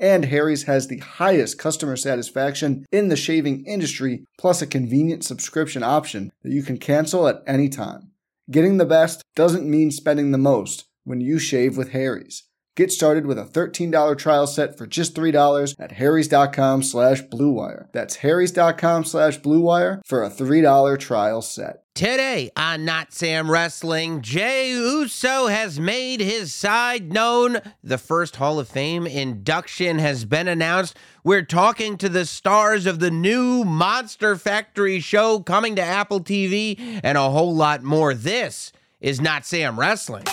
And Harry's has the highest customer satisfaction in the shaving industry, plus a convenient subscription option that you can cancel at any time. Getting the best doesn't mean spending the most when you shave with Harry's. Get started with a $13 trial set for just $3 at harrys.com slash bluewire. That's harrys.com slash bluewire for a $3 trial set. Today on Not Sam Wrestling, Jey Uso has made his side known. The first Hall of Fame induction has been announced. We're talking to the stars of the new Monster Factory show coming to Apple TV and a whole lot more. This is Not Sam Wrestling.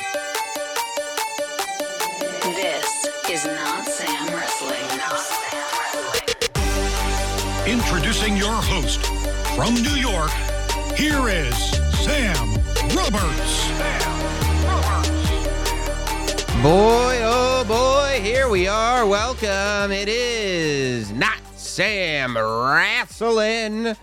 Introducing your host from New York, here is Sam Roberts. Boy, oh boy, here we are. Welcome. It is Not Sam Wrestling.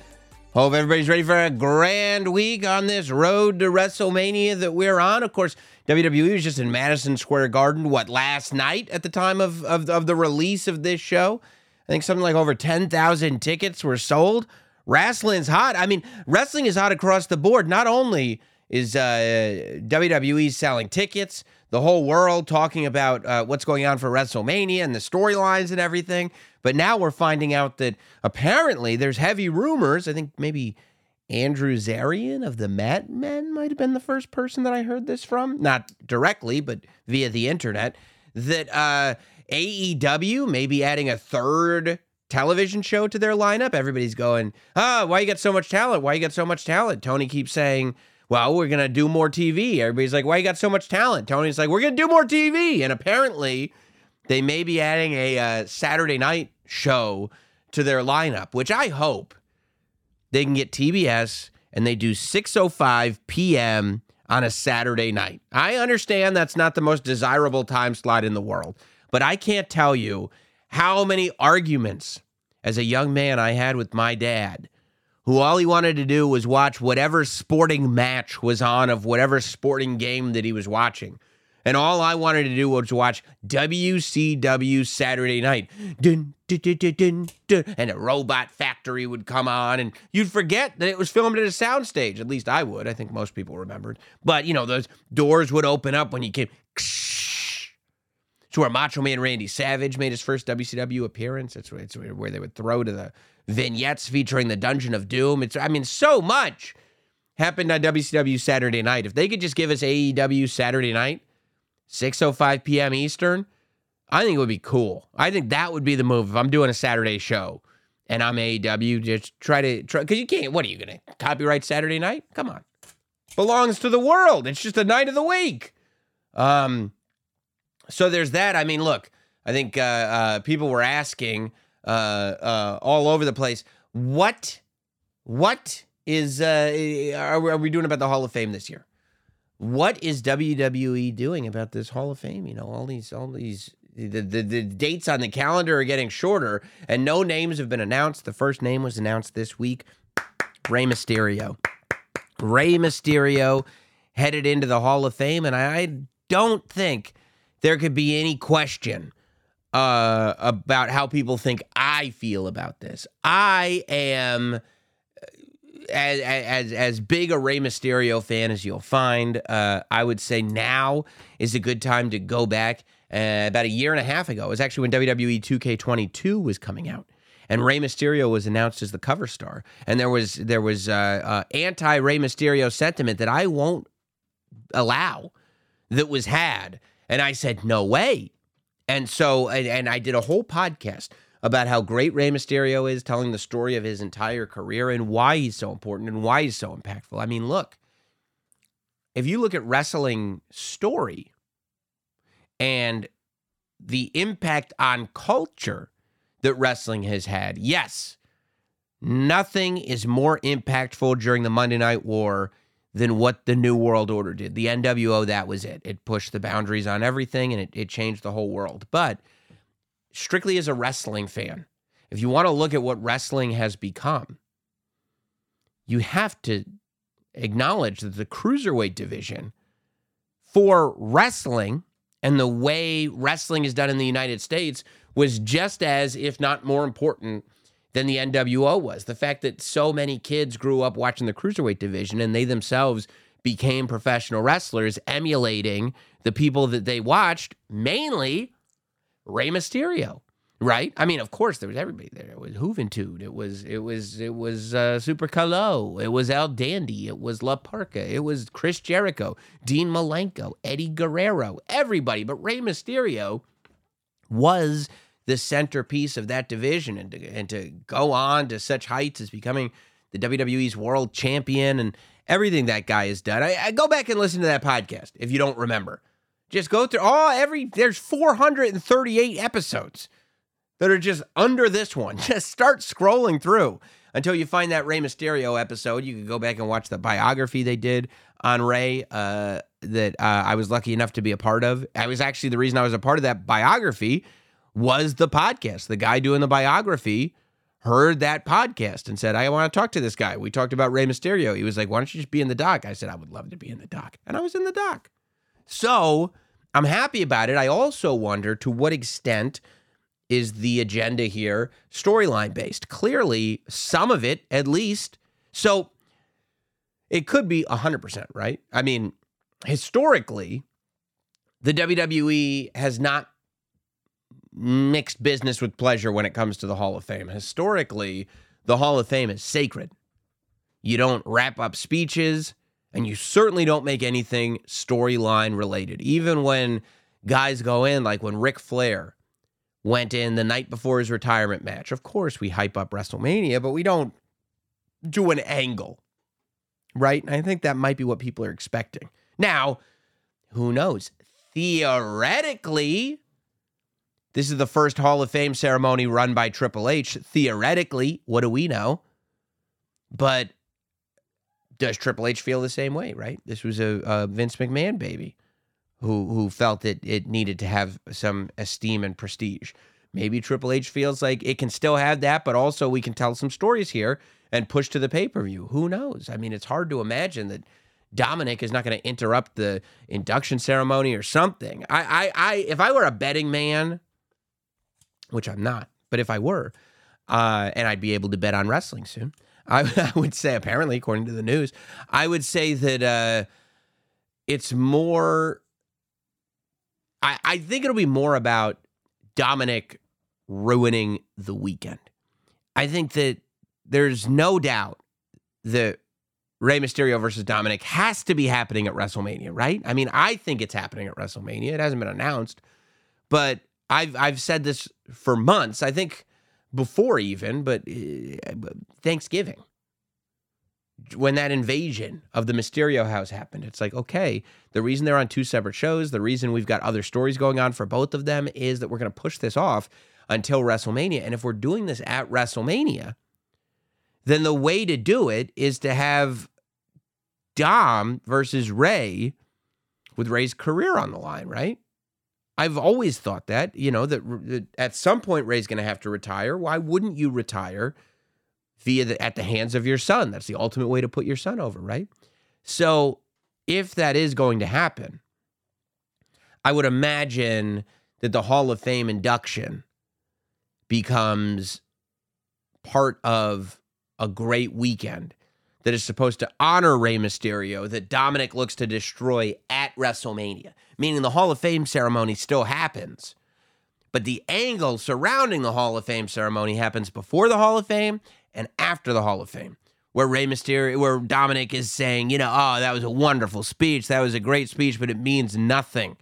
Hope everybody's ready for a grand week on this road to WrestleMania that we're on. Of course, WWE was just in Madison Square Garden, what, last night at the time of, of, of the release of this show? I think something like over 10,000 tickets were sold. Wrestling's hot. I mean, wrestling is hot across the board. Not only is uh, WWE selling tickets, the whole world talking about uh, what's going on for WrestleMania and the storylines and everything. But now we're finding out that apparently there's heavy rumors. I think maybe Andrew Zarian of the Mat Men might have been the first person that I heard this from. Not directly, but via the internet. That uh, AEW maybe adding a third television show to their lineup. Everybody's going, ah, why you got so much talent? Why you got so much talent? Tony keeps saying, well, we're going to do more TV. Everybody's like, why you got so much talent? Tony's like, we're going to do more TV. And apparently, they may be adding a uh, Saturday night show to their lineup, which I hope they can get TBS and they do 6:05 p.m. on a Saturday night. I understand that's not the most desirable time slot in the world, but I can't tell you how many arguments as a young man I had with my dad who all he wanted to do was watch whatever sporting match was on of whatever sporting game that he was watching. And all I wanted to do was watch WCW Saturday night. Dun, dun, dun, and a robot factory would come on, and you'd forget that it was filmed at a soundstage. At least I would. I think most people remembered. But, you know, those doors would open up when you came. It's where Macho Man Randy Savage made his first WCW appearance. It's where, it's where they would throw to the vignettes featuring the Dungeon of Doom. It's, I mean, so much happened on WCW Saturday night. If they could just give us AEW Saturday night, 6:05 p.m. Eastern, I think it would be cool. I think that would be the move if I'm doing a Saturday show and I'm AEW. Just try to try because you can't. What are you gonna copyright Saturday night? Come on, belongs to the world. It's just a night of the week. Um, so there's that. I mean, look, I think uh, uh, people were asking uh, uh, all over the place, what, what is uh, are, we- are we doing about the Hall of Fame this year? What is WWE doing about this Hall of Fame? You know, all these, all these, the, the, the dates on the calendar are getting shorter, and no names have been announced. The first name was announced this week Rey Mysterio. Rey Mysterio headed into the Hall of Fame, and I, I don't think there could be any question uh, about how people think I feel about this. I am as as as big a Rey Mysterio fan as you'll find. Uh, I would say now is a good time to go back. Uh, about a year and a half ago, it was actually when WWE 2K22 was coming out, and Rey Mysterio was announced as the cover star, and there was there was uh, uh, anti Rey Mysterio sentiment that I won't allow that was had. And I said, no way. And so, and, and I did a whole podcast about how great Rey Mysterio is, telling the story of his entire career and why he's so important and why he's so impactful. I mean, look, if you look at wrestling story and the impact on culture that wrestling has had, yes, nothing is more impactful during the Monday Night War than what the New World Order did. The NWO, that was it. It pushed the boundaries on everything and it, it changed the whole world. But strictly as a wrestling fan, if you want to look at what wrestling has become, you have to acknowledge that the cruiserweight division for wrestling and the way wrestling is done in the United States was just as, if not more important, than the NWO was. The fact that so many kids grew up watching the cruiserweight division and they themselves became professional wrestlers, emulating the people that they watched, mainly Rey Mysterio. Right? I mean, of course, there was everybody there. It was Juventud. It was it was it was uh, Super Calo. It was El Dandy. It was La Parca. It was Chris Jericho, Dean Malenko, Eddie Guerrero, everybody. But Rey Mysterio was the centerpiece of that division, and to, and to go on to such heights as becoming the WWE's world champion and everything that guy has done. I, I go back and listen to that podcast if you don't remember. Just go through all oh, every there's 438 episodes that are just under this one. Just start scrolling through until you find that Rey Mysterio episode. You can go back and watch the biography they did on Rey uh, that uh, I was lucky enough to be a part of. I was actually the reason I was a part of that biography was the podcast. The guy doing the biography heard that podcast and said, I want to talk to this guy. We talked about Rey Mysterio. He was like, Why don't you just be in the doc? I said, I would love to be in the doc. And I was in the doc. So I'm happy about it. I also wonder to what extent is the agenda here storyline based? Clearly, some of it at least. So it could be 100%, right? I mean, historically, the WWE has not mixed business with pleasure when it comes to the Hall of Fame. Historically, the Hall of Fame is sacred. You don't wrap up speeches, and you certainly don't make anything storyline related. Even when guys go in, like when Ric Flair went in the night before his retirement match. Of course, we hype up WrestleMania, but we don't do an angle, right? And I think that might be what people are expecting. Now, who knows? Theoretically, this is the first Hall of Fame ceremony run by Triple H. Theoretically, what do we know? But does Triple H feel the same way, right? This was a, a Vince McMahon baby who who felt that it needed to have some esteem and prestige. Maybe Triple H feels like it can still have that, but also we can tell some stories here and push to the pay-per-view. Who knows? I mean, it's hard to imagine that Dominic is not going to interrupt the induction ceremony or something. I, I, I, if I were a betting man, which I'm not, but if I were, uh, and I'd be able to bet on wrestling soon, I, I would say, apparently, according to the news, I would say that uh, it's more. I, I think it'll be more about Dominic ruining the weekend. I think that there's no doubt that Rey Mysterio versus Dominic has to be happening at WrestleMania, right? I mean, I think it's happening at WrestleMania. It hasn't been announced, but I've I've said this for months. I think before even, but uh, Thanksgiving when that invasion of the Mysterio house happened. It's like, okay, the reason they're on two separate shows, the reason we've got other stories going on for both of them is that we're going to push this off until WrestleMania. And if we're doing this at WrestleMania, then the way to do it is to have Dom versus Rey with Rey's career on the line, right? I've always thought that, you know, that, that at some point Rey's going to have to retire. Why wouldn't you retire via the at the hands of your son? That's the ultimate way to put your son over, right? So, if that is going to happen, I would imagine that the Hall of Fame induction becomes part of a great weekend that is supposed to honor Rey Mysterio that Dominic looks to destroy at WrestleMania, meaning the Hall of Fame ceremony still happens. But the angle surrounding the Hall of Fame ceremony happens before the Hall of Fame and after the Hall of Fame, where Rey Mysterio, where Dominic is saying, you know, oh, that was a wonderful speech. That was a great speech, but it means nothing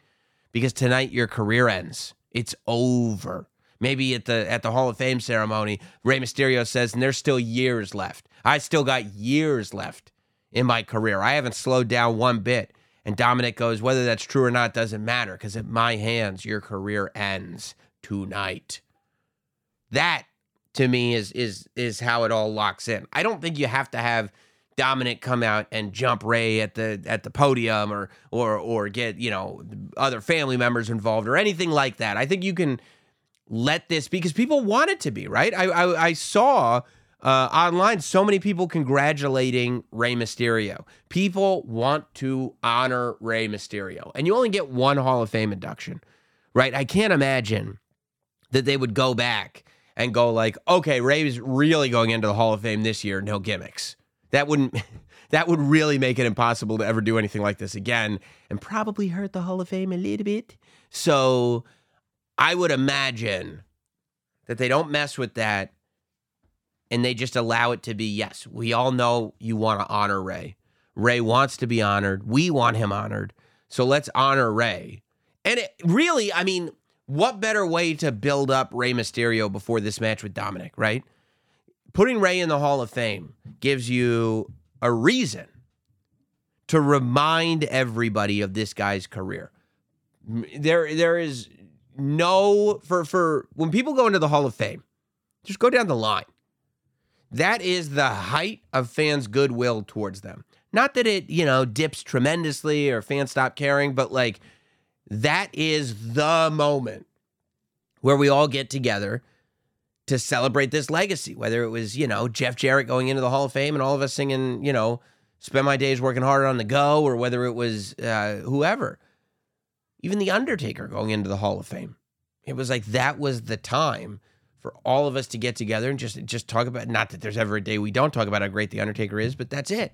because tonight your career ends. It's over. Maybe at the at the Hall of Fame ceremony, Rey Mysterio says, and there's still years left. I still got years left in my career. I haven't slowed down one bit. And Dominic goes, whether that's true or not doesn't matter because at my hands, your career ends tonight. That to me is is is how it all locks in. I don't think you have to have Dominic come out and jump Rey at the at the podium or or or get, you know, other family members involved or anything like that. I think you can let this be because people want it to be, right? I I, I saw uh, online so many people congratulating Rey Mysterio. People want to honor Rey Mysterio. And you only get one Hall of Fame induction, right? I can't imagine that they would go back and go like, okay, Rey is really going into the Hall of Fame this year, no gimmicks. That wouldn't that would really make it impossible to ever do anything like this again and probably hurt the Hall of Fame a little bit. So I would imagine that they don't mess with that and they just allow it to be yes, we all know you want to honor Rey. Rey wants to be honored. We want him honored. So let's honor Rey. And it really, I mean, what better way to build up Rey Mysterio before this match with Dominic, right? Putting Rey in the Hall of Fame gives you a reason to remind everybody of this guy's career. There there is no for for when people go into the Hall of Fame, just go down the line. That is the height of fans' goodwill towards them. Not that it, you know, dips tremendously or fans stop caring, but like that is the moment where we all get together to celebrate this legacy. Whether it was, you know, Jeff Jarrett going into the Hall of Fame and all of us singing, you know, spend my days working hard on the go, or whether it was uh, whoever, even The Undertaker going into the Hall of Fame. It was like that was the time for all of us to get together and just just talk about not that there's ever a day we don't talk about how great the Undertaker is, but that's it.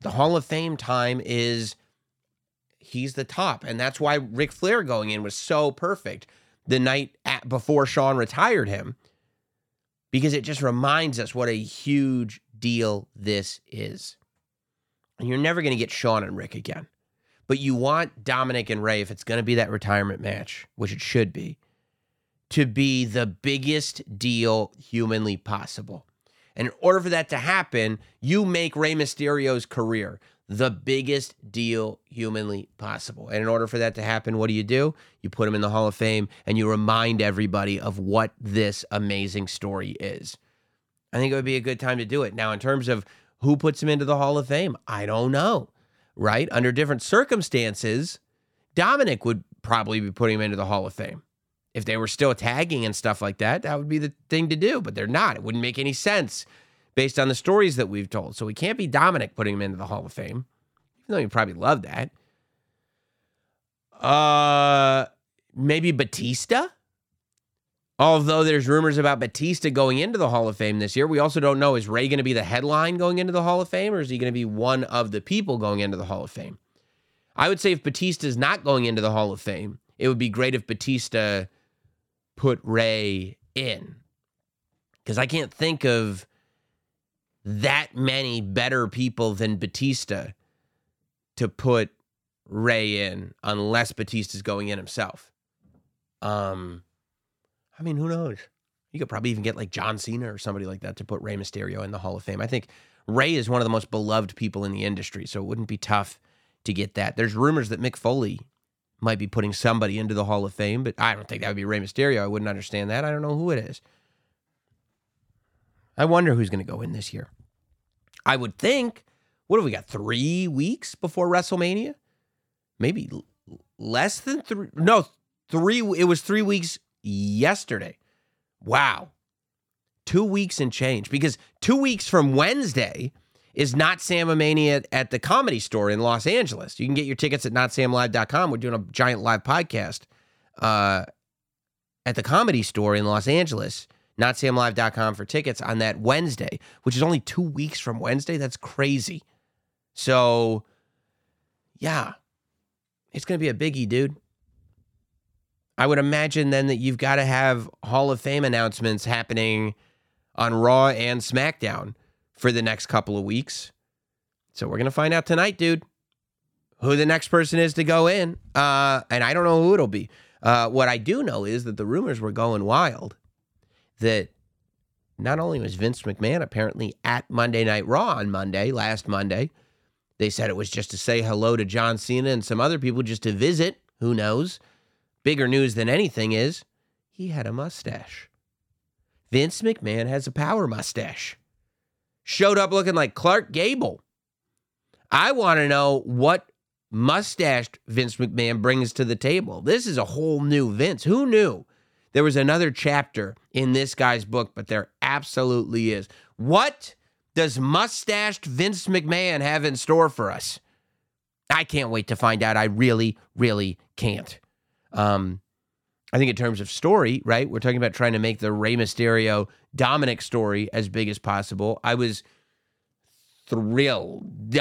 The Hall of Fame time is he's the top, and that's why Ric Flair going in was so perfect the night at, before Shawn retired him, because it just reminds us what a huge deal this is. And you're never going to get Shawn and Ric again, but you want Dominic and Rey, if it's going to be that retirement match, which it should be to be the biggest deal humanly possible. And in order for that to happen, you make Rey Mysterio's career the biggest deal humanly possible. And in order for that to happen, what do you do? You put him in the Hall of Fame and you remind everybody of what this amazing story is. I think it would be a good time to do it. Now, in terms of who puts him into the Hall of Fame, I don't know, right? Under different circumstances, Dominic would probably be putting him into the Hall of Fame if they were still tagging and stuff like that, that would be the thing to do. But they're not. It wouldn't make any sense based on the stories that we've told. So we can't be Dominic putting him into the Hall of Fame, even though you probably love that. Uh, maybe Batista. Although there's rumors about Batista going into the Hall of Fame this year, we also don't know is Rey going to be the headline going into the Hall of Fame, or is he going to be one of the people going into the Hall of Fame? I would say if Batista is not going into the Hall of Fame, it would be great if Batista put Rey in. Because I can't think of that many better people than Batista to put Rey in unless Batista's going in himself. Um I mean, who knows? You could probably even get like John Cena or somebody like that to put Rey Mysterio in the Hall of Fame. I think Rey is one of the most beloved people in the industry, so it wouldn't be tough to get that. There's rumors that Mick Foley might be putting somebody into the Hall of Fame, but I don't think that would be Rey Mysterio. I wouldn't understand that. I don't know who it is. I wonder who's going to go in this year. I would think, what have we got? Three weeks before WrestleMania? Maybe less than three. No, three. It was three weeks yesterday. Wow. Two weeks and change because two weeks from Wednesday, is Not Sam Mania at the Comedy Store in Los Angeles. You can get your tickets at notsamlive.com. We're doing a giant live podcast uh, at the Comedy Store in Los Angeles. NotSamLive.com for tickets on that Wednesday, which is only two weeks from Wednesday. That's crazy. So, yeah, it's going to be a biggie, dude. I would imagine then that you've got to have Hall of Fame announcements happening on Raw and SmackDown for the next couple of weeks. So we're going to find out tonight, dude, who the next person is to go in. Uh, and I don't know who it'll be. Uh, what I do know is that the rumors were going wild that not only was Vince McMahon apparently at Monday Night Raw on Monday, last Monday, they said it was just to say hello to John Cena and some other people just to visit. Who knows? Bigger news than anything is he had a mustache. Vince McMahon has a power mustache. Showed up looking like Clark Gable. I want to know what mustached Vince McMahon brings to the table. This is a whole new Vince. Who knew there was another chapter in this guy's book? But there absolutely is. What does mustached Vince McMahon have in store for us? I can't wait to find out. I really, really can't. Um, I think in terms of story, right? We're talking about trying to make the Rey Mysterio Dominic story as big as possible. I was thrilled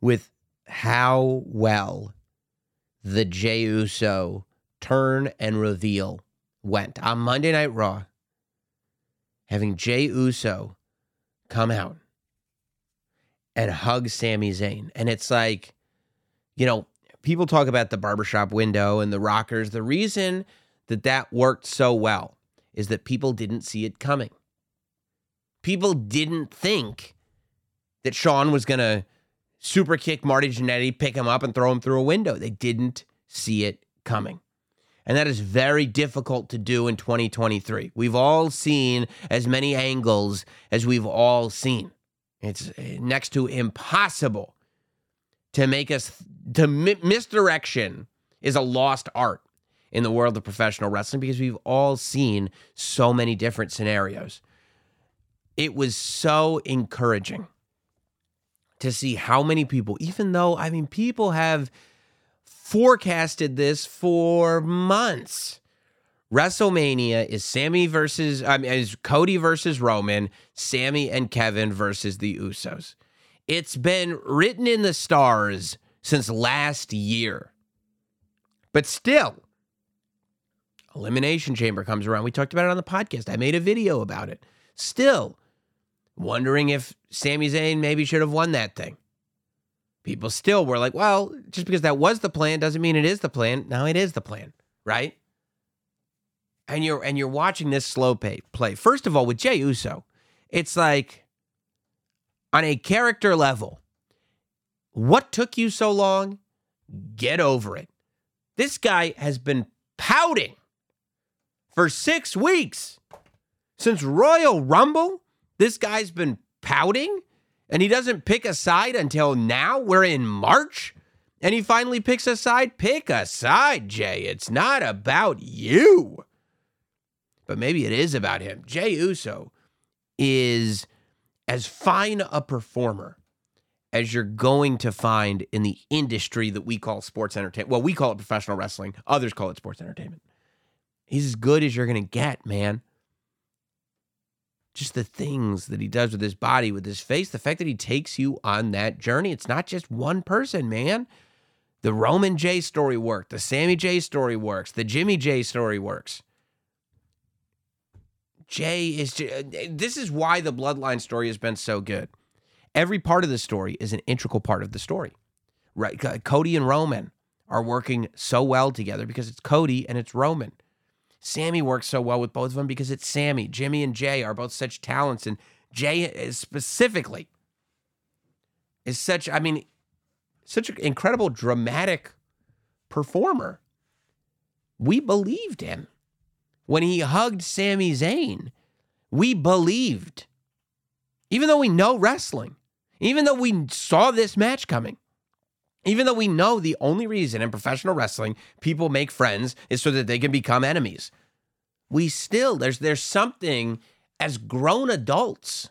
with how well the Jey Uso turn and reveal went on Monday Night Raw. Having Jey Uso come out and hug Sami Zayn. And it's like, you know, people talk about the barbershop window and the rockers. The reason that that worked so well is that people didn't see it coming. People didn't think that Shawn was going to super kick Marty Jannetty, pick him up, and throw him through a window. They didn't see it coming. And that is very difficult to do in 2023. We've all seen as many angles as we've all seen. It's eh, next to impossible to make us, to mi- misdirection is a lost art in the world of professional wrestling because we've all seen so many different scenarios. It was so encouraging to see how many people, even though, I mean, people have forecasted this for months. WrestleMania is Sami versus, I mean, is Cody versus Roman, Sami and Kevin versus the Usos. It's been written in the stars since last year. But still, Elimination Chamber comes around. We talked about it on the podcast. I made a video about it. Still, wondering if Sami Zayn maybe should have won that thing. People still were like, well, just because that was the plan doesn't mean it is the plan. Now it is the plan, right? And you're and you're watching this slow pay play. First of all, with Jey Uso, it's like on a character level, what took you so long? Get over it. This guy has been pouting for six weeks since Royal Rumble this guy's been pouting and he doesn't pick a side until now. We're in March and he finally picks a side. Pick a side, Jey. It's not about you. But maybe it is about him. Jey Uso is as fine a performer as you're going to find in the industry that we call sports entertainment. Well, we call it professional wrestling, others call it sports entertainment. He's as good as you're going to get, man just the things that he does with his body, with his face, the fact that he takes you on that journey. It's not just one person, man. The Roman Jey story worked. The Sami Jey story works. The Jimmy Jey story works. Jey is. Uh, this is why the Bloodline story has been so good. Every part of the story is an integral part of the story. Right? Cody and Roman are working so well together because it's Cody and it's Roman. Sami works so well with both of them because it's Sami. Jimmy and Jey are both such talents, and Jey is specifically is such. I mean, such an incredible dramatic performer. We believed him when he hugged Sami Zayn. We believed, even though we know wrestling, even though we saw this match coming. Even though we know the only reason in professional wrestling people make friends is so that they can become enemies, we still there's there's something as grown adults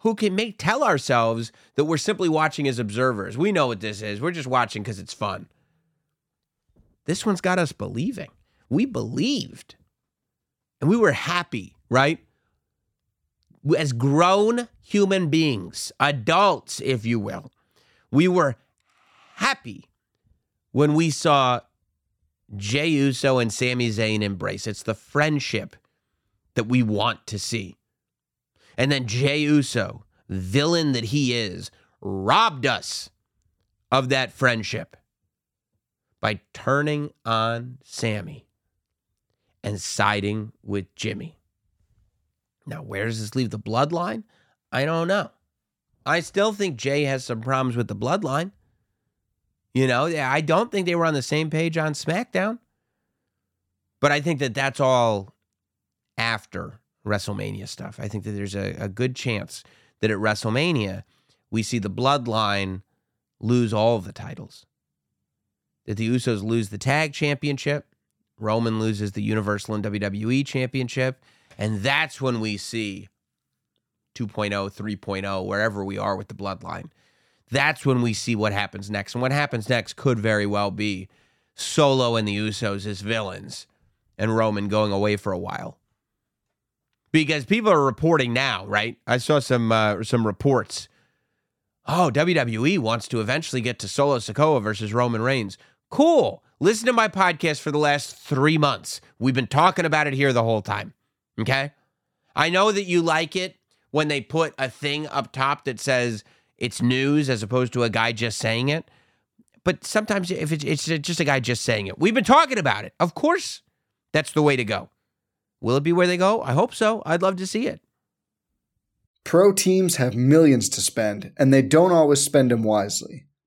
who can make tell ourselves that we're simply watching as observers. We know what this is. We're just watching because it's fun. This one's got us believing. We believed. And we were happy, right? As grown human beings, adults, if you will, we were happy when we saw Jey Uso and Sami Zayn embrace. It's the friendship that we want to see. And then Jey Uso, villain that he is, robbed us of that friendship by turning on Sami and siding with Jimmy. Now, where does this leave the bloodline? I don't know. I still think Jey has some problems with the bloodline. You know, I don't think they were on the same page on SmackDown. But I think that that's all after WrestleMania stuff. I think that there's a, a good chance that at WrestleMania, we see the bloodline lose all of the titles. That the Usos lose the tag championship, Roman loses the Universal and WWE championship, and that's when we see 2.0, 3.0, wherever we are with the bloodline. That's when we see what happens next. And what happens next could very well be Solo and the Usos as villains and Roman going away for a while. Because people are reporting now, right? I saw some uh, some reports. Oh, WWE wants to eventually get to Solo Sikoa versus Roman Reigns. Cool. Listen to my podcast for the last three months. We've been talking about it here the whole time. Okay. I know that you like it when they put a thing up top that says it's news as opposed to a guy just saying it. But sometimes if it's, it's just a guy just saying it, we've been talking about it. Of course, that's the way to go. Will it be where they go? I hope so. I'd love to see it. Pro teams have millions to spend, and they don't always spend them wisely.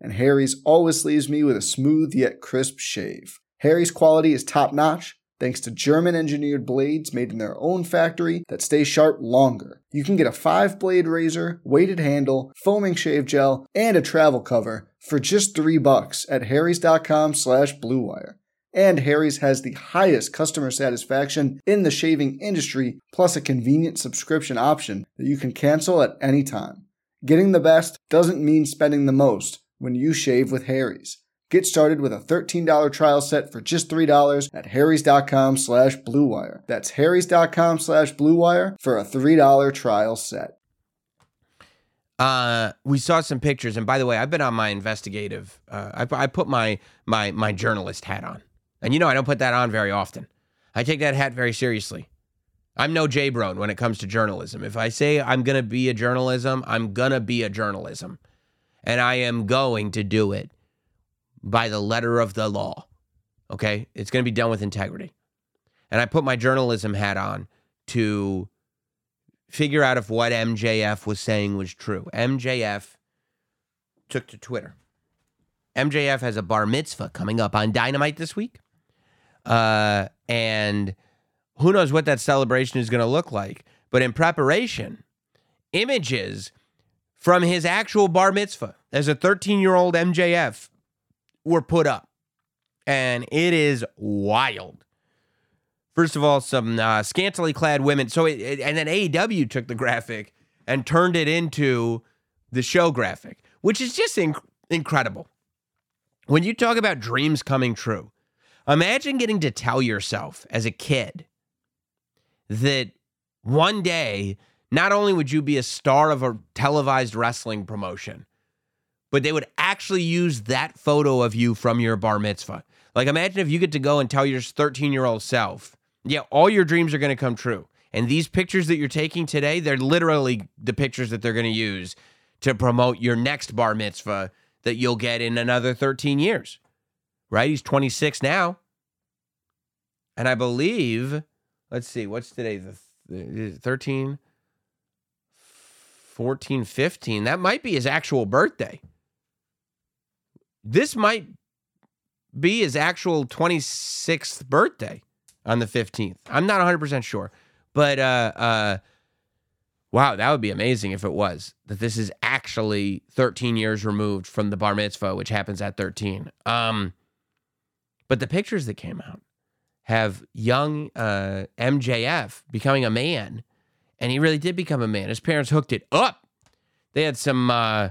and Harry's always leaves me with a smooth yet crisp shave. Harry's quality is top notch, thanks to German engineered blades made in their own factory that stay sharp longer. You can get a five blade razor, weighted handle, foaming shave gel, and a travel cover for just three bucks at harrys.com slash bluewire. And Harry's has the highest customer satisfaction in the shaving industry, plus a convenient subscription option that you can cancel at any time. Getting the best doesn't mean spending the most when you shave with Harry's. Get started with a $13 trial set for just $3 at harrys.com slash bluewire. That's harrys.com slash bluewire for a $3 trial set. Uh, we saw some pictures, and by the way, I've been on my investigative. Uh, I, I put my my my journalist hat on, and you know I don't put that on very often. I take that hat very seriously. I'm no J Brone when it comes to journalism. If I say I'm gonna be a journalism, I'm gonna be a journalism, and I am going to do it by the letter of the law. Okay, it's gonna be done with integrity, and I put my journalism hat on to figure out if what MJF was saying was true. MJF took to Twitter. MJF has a bar mitzvah coming up on Dynamite this week. Uh, and who knows what that celebration is going to look like. But in preparation, images from his actual bar mitzvah as a 13 year old MJF were put up. And it is wild. First of all, some uh, scantily clad women. So, it, it- and then AEW took the graphic and turned it into the show graphic, which is just inc- incredible. When you talk about dreams coming true, imagine getting to tell yourself as a kid that one day, not only would you be a star of a televised wrestling promotion, but they would actually use that photo of you from your bar mitzvah. Like, imagine if you get to go and tell your 13 year old self, yeah, all your dreams are going to come true. And these pictures that you're taking today, they're literally the pictures that they're going to use to promote your next bar mitzvah that you'll get in another 13 years. Right? He's 26 now. And I believe, let's see, what's today? The the 13, 14, 15. That might be his actual birthday. This might be his actual 26th birthday on the 15th. I'm not 100% sure. But uh uh wow, that would be amazing if it was that this is actually 13 years removed from the bar mitzvah which happens at 13. Um but the pictures that came out have young uh MJF becoming a man and he really did become a man. His parents hooked it up. They had some uh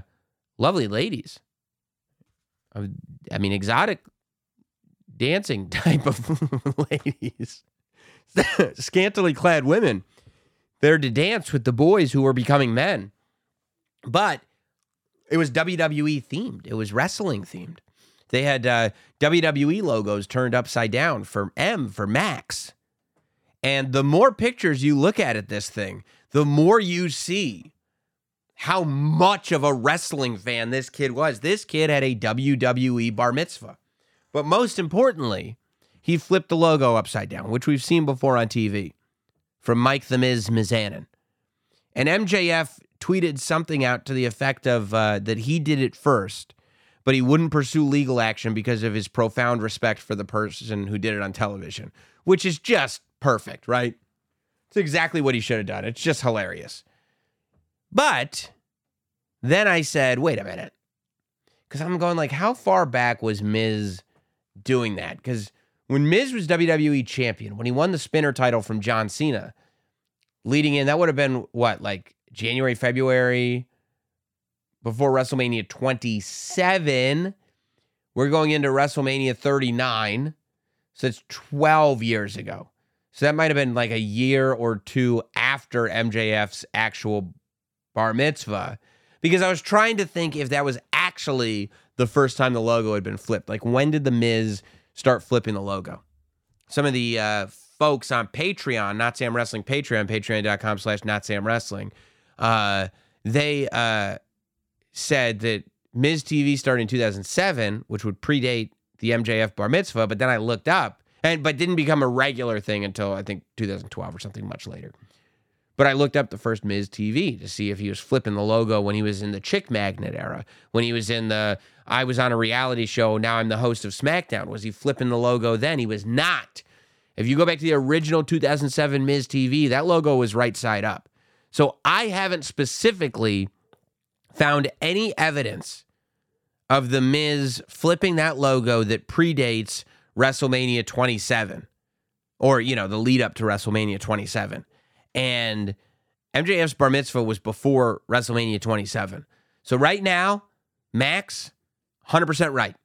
lovely ladies. I mean, exotic dancing type of ladies, scantily clad women. They're to dance with the boys who were becoming men. But it was WWE themed, it was wrestling themed. They had uh, WWE logos turned upside down for M for Max. And the more pictures you look at at this thing, the more you see how much of a wrestling fan this kid was. This kid had a WWE bar mitzvah. But most importantly, he flipped the logo upside down, which we've seen before on TV from Mike the Miz Mizanin. And MJF tweeted something out to the effect of uh, that he did it first, but he wouldn't pursue legal action because of his profound respect for the person who did it on television, which is just perfect, right? It's exactly what he should have done. It's just hilarious. But then I said, wait a minute. Because I'm going like, how far back was Miz doing that? Because when Miz was WWE champion, when he won the spinner title from John Cena, leading in, that would have been what, like January, February, before WrestleMania 27. We're going into WrestleMania 39. So it's 12 years ago. So that might have been like a year or two after MJF's actual bar mitzvah. Because I was trying to think if that was actually the first time the logo had been flipped. Like when did The Miz start flipping the logo? Some of the uh, folks on Patreon, Not Sam Wrestling Patreon, patreon.com slash Not Sam Wrestling, uh, they uh, said that Miz TV started in 2007, which would predate the MJF bar mitzvah. But then I looked up and but didn't become a regular thing until I think 2012 or something much later. But I looked up the first Miz TV to see if he was flipping the logo when he was in the Chick Magnet era, when he was in the I was on a reality show, now I'm the host of SmackDown. Was he flipping the logo then? He was not. If you go back to the original 2007 Miz TV, that logo was right side up. So I haven't specifically found any evidence of the Miz flipping that logo that predates WrestleMania 27 or, you know, the lead up to WrestleMania 27. And MJF's bar mitzvah was before WrestleMania 27. So right now, Max, 100% right.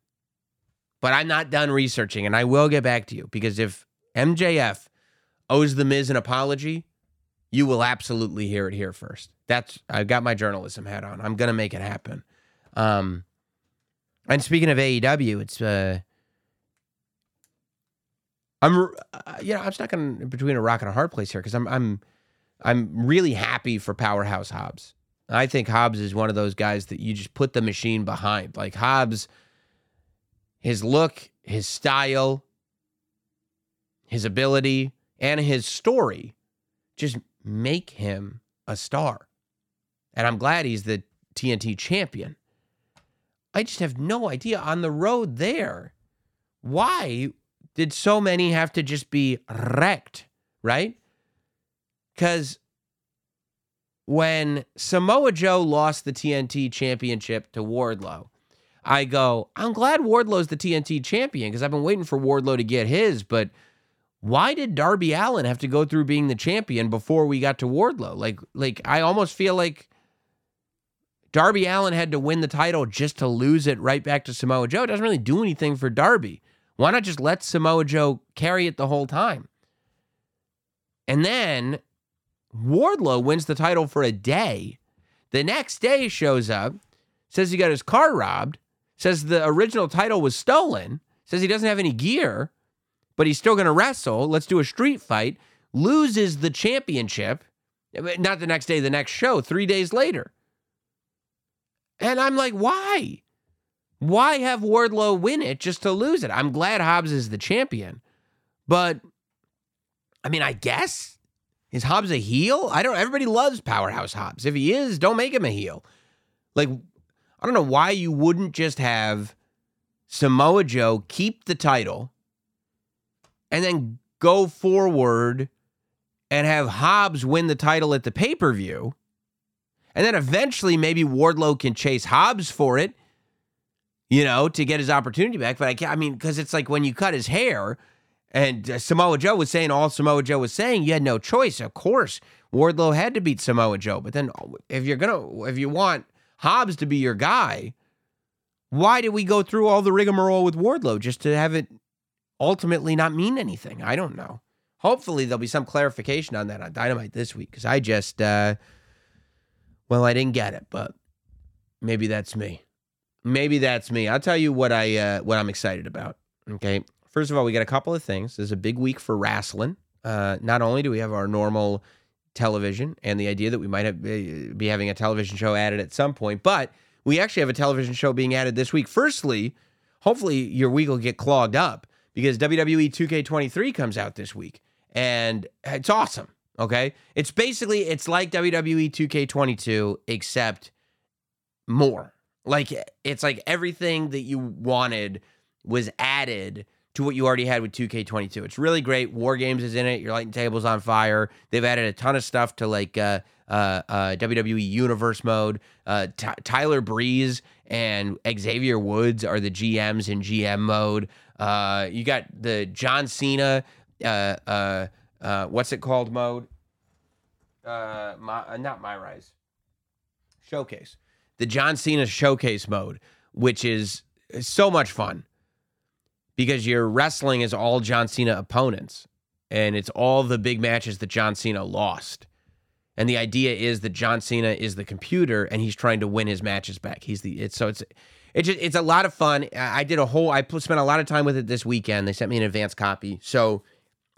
But I'm not done researching, and I will get back to you because if MJF owes The Miz an apology, you will absolutely hear it here first. That's I've got my journalism hat on. I'm gonna make it happen. Um, and speaking of AEW, it's uh, I'm uh, you know I'm stuck in between a rock and a hard place here because I'm I'm I'm really happy for Powerhouse Hobbs. I think Hobbs is one of those guys that you just put the machine behind. Like Hobbs, his look, his style, his ability, and his story just make him a star. And I'm glad he's the TNT champion. I just have no idea on the road there. Why did so many have to just be wrecked, right? Because when Samoa Joe lost the TNT championship to Wardlow, I go, I'm glad Wardlow's the TNT champion because I've been waiting for Wardlow to get his, but why did Darby Allin have to go through being the champion before we got to Wardlow? Like, like I almost feel like Darby Allin had to win the title just to lose it right back to Samoa Joe. It doesn't really do anything for Darby. Why not just let Samoa Joe carry it the whole time? And then Wardlow wins the title for a day. The next day shows up, says he got his car robbed, says the original title was stolen, says he doesn't have any gear, but he's still going to wrestle. Let's do a street fight. Loses the championship, not the next day, the next show, three days later. And I'm like, why? Why have Wardlow win it just to lose it? I'm glad Hobbs is the champion, but I mean, I guess is Hobbs a heel? I don't. Everybody loves Powerhouse Hobbs. If he is, don't make him a heel. Like, I don't know why you wouldn't just have Samoa Joe keep the title and then go forward and have Hobbs win the title at the pay per view. And then eventually, maybe Wardlow can chase Hobbs for it, you know, to get his opportunity back. But I can't, I mean, because it's like when you cut his hair, and uh, Samoa Joe was saying all Samoa Joe was saying, you had no choice. Of course, Wardlow had to beat Samoa Joe. But then if you're going to, if you want Hobbs to be your guy, why did we go through all the rigmarole with Wardlow just to have it ultimately not mean anything? I don't know. Hopefully there'll be some clarification on that on Dynamite this week because I just, uh, well, I didn't get it, but maybe that's me. Maybe that's me. I'll tell you what I uh, what I'm excited about. Okay, first of all, we got a couple of things. This is a big week for wrestling. Uh, not only do we have our normal television and the idea that we might have, uh, be having a television show added at some point, but we actually have a television show being added this week. Firstly, hopefully your week will get clogged up because WWE 2K23 comes out this week and it's awesome. Okay, it's basically it's like WWE 2K22 except more. Like it's like everything that you wanted was added to what you already had with 2K22. It's really great. War Games is in it. You're lighting tables on fire. They've added a ton of stuff to like uh, uh, uh, WWE Universe mode. Uh, Ty- Tyler Breeze and Xavier Woods are the GMs in GM mode. Uh, you got the John Cena. Uh, what's it called mode? Uh, my, not my rise. Showcase. The John Cena showcase mode, which is so much fun because you're wrestling is all John Cena opponents and it's all the big matches that John Cena lost. And the idea is that John Cena is the computer and he's trying to win his matches back. He's the it's so it's it's just, it's a lot of fun. I did a whole I spent a lot of time with it this weekend. They sent me an advance copy. So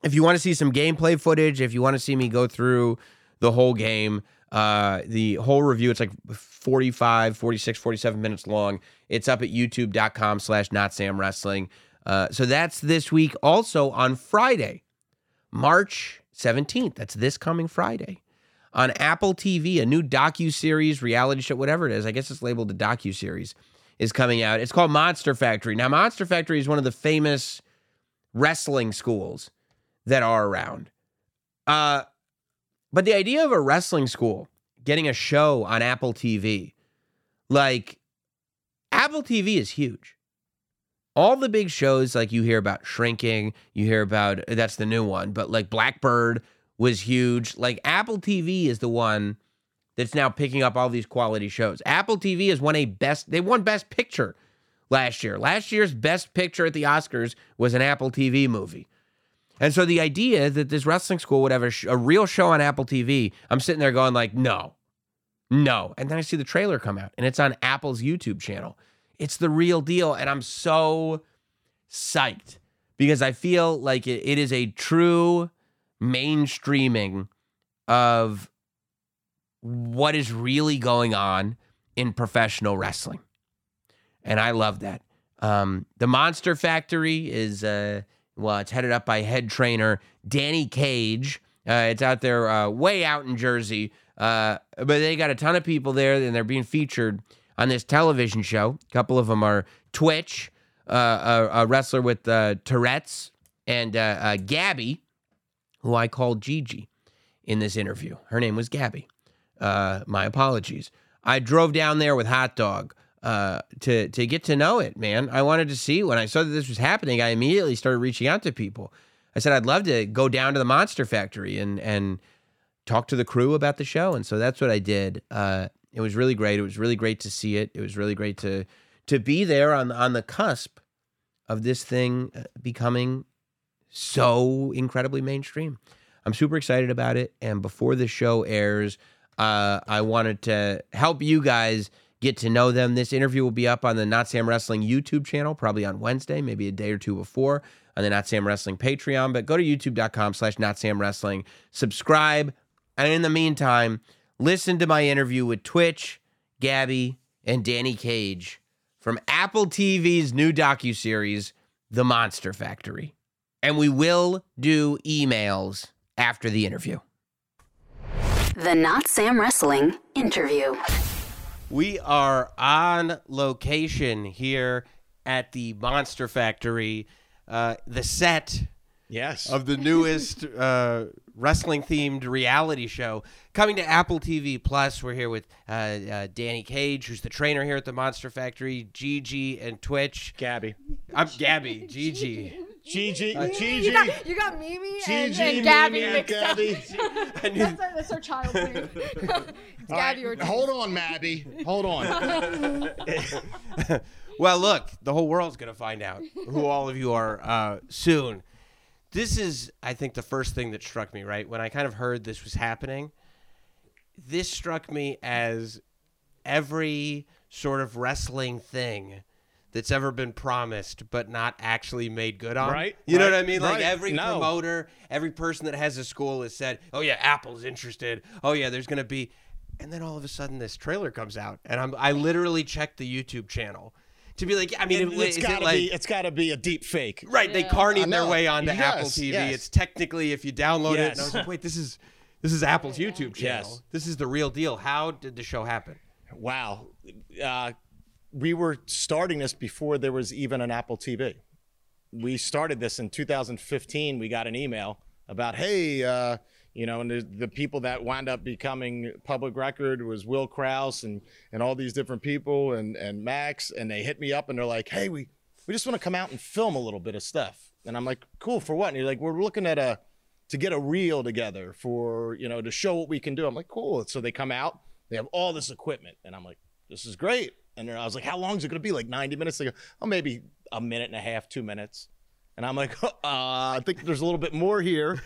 if you want to see some gameplay footage, if you want to see me go through the whole game, uh the whole review it's like 45 46 47 minutes long. It's up at youtube.com slash not sam wrestling. Uh, so that's this week. Also on friday march 17th that's this coming friday on apple tv a new docu-series reality show whatever it is i guess it's labeled a docu-series is coming out. It's called monster factory. Now monster factory is one of the famous wrestling schools that are around. Uh but the idea of a wrestling school getting a show on Apple TV, like Apple TV is huge. All the big shows, like you hear about Shrinking, you hear about that's the new one, but like Blackbird was huge. Like Apple TV is the one that's now picking up all these quality shows. Apple TV has won a best, they won Best Picture last year. Last year's Best Picture at the Oscars was an Apple TV movie. And so the idea that this wrestling school would have a, sh- a real show on Apple TV, I'm sitting there going like, no, no. And then I see the trailer come out, and it's on Apple's YouTube channel. It's the real deal, and I'm so psyched because I feel like it, it is a true mainstreaming of what is really going on in professional wrestling, and I love that. Um, the Monster Factory is. Uh, well, it's headed up by head trainer Danny Cage. Uh, it's out there, uh, way out in Jersey. Uh, but they got a ton of people there, and they're being featured on this television show. A couple of them are Twitch, uh, a, a wrestler with uh, Tourette's, and uh, Gabby, who I called Gigi in this interview. Her name was Gabby. My apologies. I drove down there with Hot Dog uh, to to get to know it, man. I wanted to see when I saw that this was happening. I immediately started reaching out to people. I said I'd love to go down to the Monster Factory and and talk to the crew about the show, and so that's what I did. Uh, it was really great. It was really great to see it. It was really great to to be there on on the cusp of this thing uh, becoming so incredibly mainstream. I'm super excited about it. And before the show airs, uh, I wanted to help you guys get to know them. This interview will be up on the Not Sam Wrestling YouTube channel, probably on Wednesday, maybe a day or two before, on the Not Sam Wrestling Patreon. But go to youtube.com slash Not Sam Wrestling, subscribe, and in the meantime, listen to my interview with Twitch, Gabby, and Danny Cage from Apple TV's new docuseries, The Monster Factory. And we will do emails after the interview. The Not Sam Wrestling interview. We are on location here at the Monster Factory, uh, the set Yes. of the newest uh, wrestling themed reality show coming to Apple TV Plus. We're here with uh, uh, Danny Cage, who's the trainer here at the Monster Factory, Gigi and Twitch. Gabby. I'm Gabby, Gigi, Gigi, You Gigi, got, you got Mimi and, Gigi, and Gabby Mimi, mixed up. Gabby. that's, our, that's our child name. Gabby right, or hold on, Mabby. Hold on. well, look, the whole world's going to find out who all of you are uh, soon. This is, I think, the first thing that struck me, right? When I kind of heard this was happening, this struck me as every sort of wrestling thing that's ever been promised but not actually made good on. Right, You know right, what I mean? Like right. every No. promoter, every person that has a school has said, "Oh yeah, Apple's interested. Oh yeah, there's going to be." And then all of a sudden this trailer comes out and I'm I literally checked the YouTube channel to be like, I mean, And it- it's is it got to like be. It's got to be a deep fake. right, they carnied their way onto Yes, Apple TV. yes. It's technically if you download it and I was like, "Wait, this is this is Apple's YouTube channel. Yes. This is the real deal. How did the show happen?" Wow. Uh, we were starting this before there was even an Apple TV. We started this in 2015. We got an email about, hey, uh, you know, and the, the people that wound up becoming public record was Will Kraus and and all these different people and and Max, and they hit me up and they're like, hey, we we just want to come out and film a little bit of stuff. And I'm like, cool, for what? And you're like, we're looking at a to get a reel together for you know to show what we can do. I'm like, cool. So they come out, they have all this equipment, and I'm like, this is great. And then I was like, how long is it going to be? Like 90 minutes? They go, oh, maybe a minute and a half, two minutes. And I'm like, uh, I think there's a little bit more here.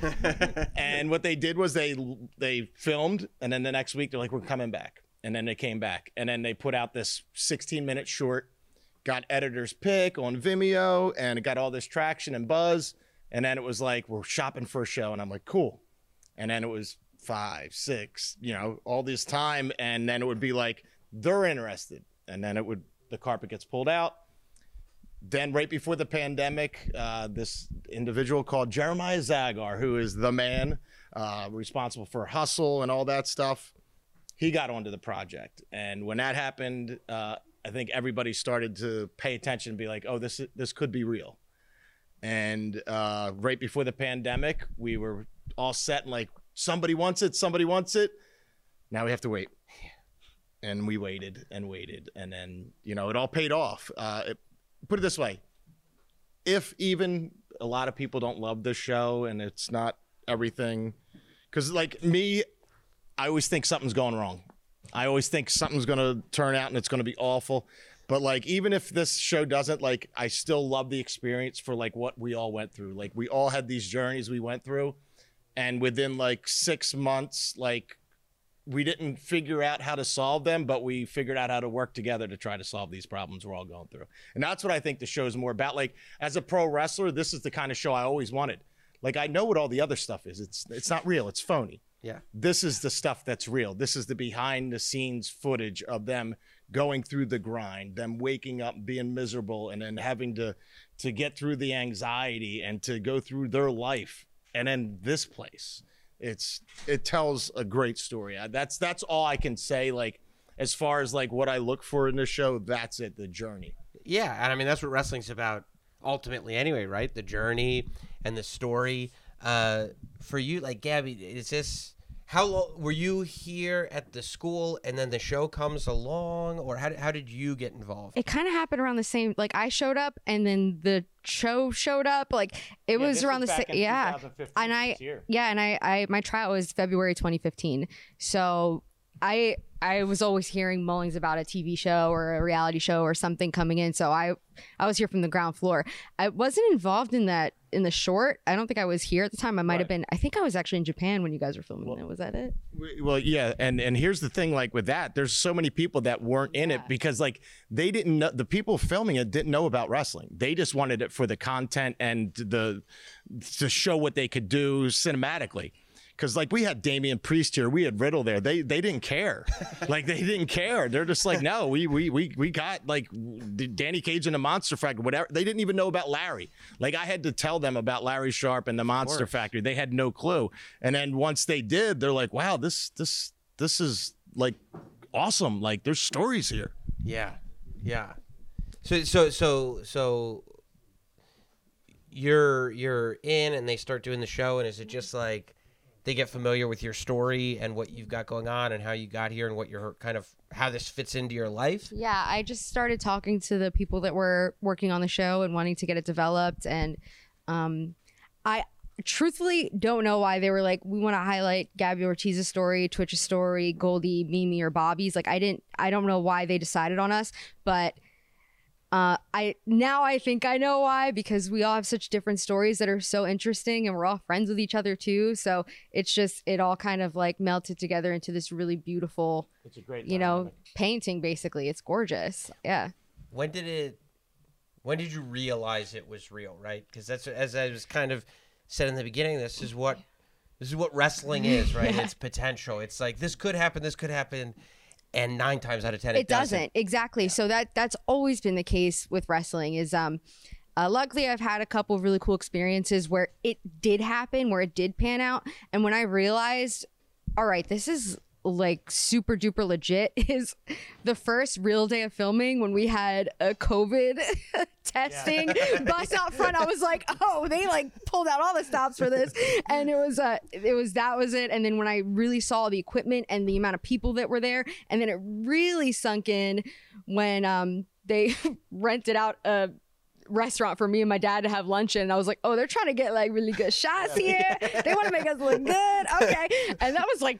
and what they did was they they filmed, and then the next week they're like, we're coming back. And then they came back, and then they put out this 16 minute short, got editor's pick on Vimeo, and it got all this traction and buzz. And then it was like, we're shopping for a show, and I'm like, cool. And then it was five, six, you know, all this time, and then it would be like they're interested, and then it would the carpet gets pulled out then right before the pandemic, uh, this individual called Jeremiah Zagar, who is the man uh, responsible for hustle and all that stuff, he got onto the project. And when that happened, uh, I think everybody started to pay attention and be like, "Oh, this this could be real." And uh, right before the pandemic, we were all set and like, somebody wants it, somebody wants it. Now we have to wait and we waited and waited and then you know it all paid off. Uh, it, put it this way if even a lot of people don't love this show and it's not everything because like me i always think something's going wrong. I always think something's going to turn out and it's going to be awful. But like even if this show doesn't like i still love the experience for like what we all went through. Like we all had these journeys we went through and within like six months like we didn't figure out how to solve them, but we figured out how to work together to try to solve these problems we're all going through. And that's what I think the show is more about. Like as a pro wrestler, this is the kind of show I always wanted. Like I know what all the other stuff is. It's it's not real. It's phony. Yeah. This is the stuff that's real. This is the behind the scenes footage of them going through the grind, them waking up being miserable and then having to to get through the anxiety and to go through their life and then this place it's it tells a great story. That's that's all I can say. Like as far as like what I look for in the show, that's it. The journey. Yeah, and I mean that's what wrestling's about ultimately anyway, right? The journey and the story. Uh for you like Gabby, is this how long were you here at the school and then the show comes along or how did, how did you get involved? It kind of happened around the same. Like I showed up, and then the show showed up. Like it was around was the same. Yeah, and I yeah, and I I my trial was February 2015. So I I was always hearing mullings about a TV show or a reality show or something coming in. So I I was here from the ground floor. I wasn't involved in that in the short. I don't think I was here at the time. I might have been. I think I was actually in Japan when you guys were filming it. Was that it? Well, yeah, and and here's the thing. Like with that, there's so many people that weren't in it because like they didn't know the people filming it didn't know about wrestling. They just wanted it for the content and the to show what they could do cinematically. Because like we had Damian Priest here, we had Riddle there. They they didn't care, like they didn't care. They're just like, no, we we we we got like Danny Cage and the Monster Factory, whatever. They didn't even know about Larry. Like I had to tell them about Larry Sharpe and the Monster Factory. They had no clue. And then once they did, they're like, wow, this this this is like awesome. Like there's stories here. Yeah, yeah. So so so so you're you're in, and they start doing the show, and is it just like they get familiar with your story and what you've got going on, and how you got here, and what your kind of how this fits into your life? Yeah, I just started talking to the people that were working on the show and wanting to get it developed. And Um, I truthfully don't know why they were like, we want to highlight Gabby Ortiz's story, Twitch's story, Goldie, Mimi, or Bobby's. Like, I didn't, I don't know why they decided on us, but uh, I now I think I know why because we all have such different stories that are so interesting, and we're all friends with each other too. So it's just it all kind of like melted together into this really beautiful, It's a great. you know, painting. Basically, it's gorgeous. Yeah. when did it when did you realize it was real right because that's as i was kind of said in the beginning this is what this is what wrestling is right it's potential it's like this could happen this could happen and nine times out of ten it, it doesn't. exactly. So that that's always been the case with wrestling is um uh, luckily i've had a couple of really cool experiences where it did happen where it did pan out. And when i realized all right this is like super duper legit is the first real day of filming when we had a covid testing bus out front i was like oh they like pulled out all the stops for this and it was uh it was that was it and then when i really saw the equipment and the amount of people that were there and then it really sunk in when um they rented out a restaurant for me and my dad to have lunch in. And I was like, oh, they're trying to get like really good shots here. They want to make us look good. Okay. And that was like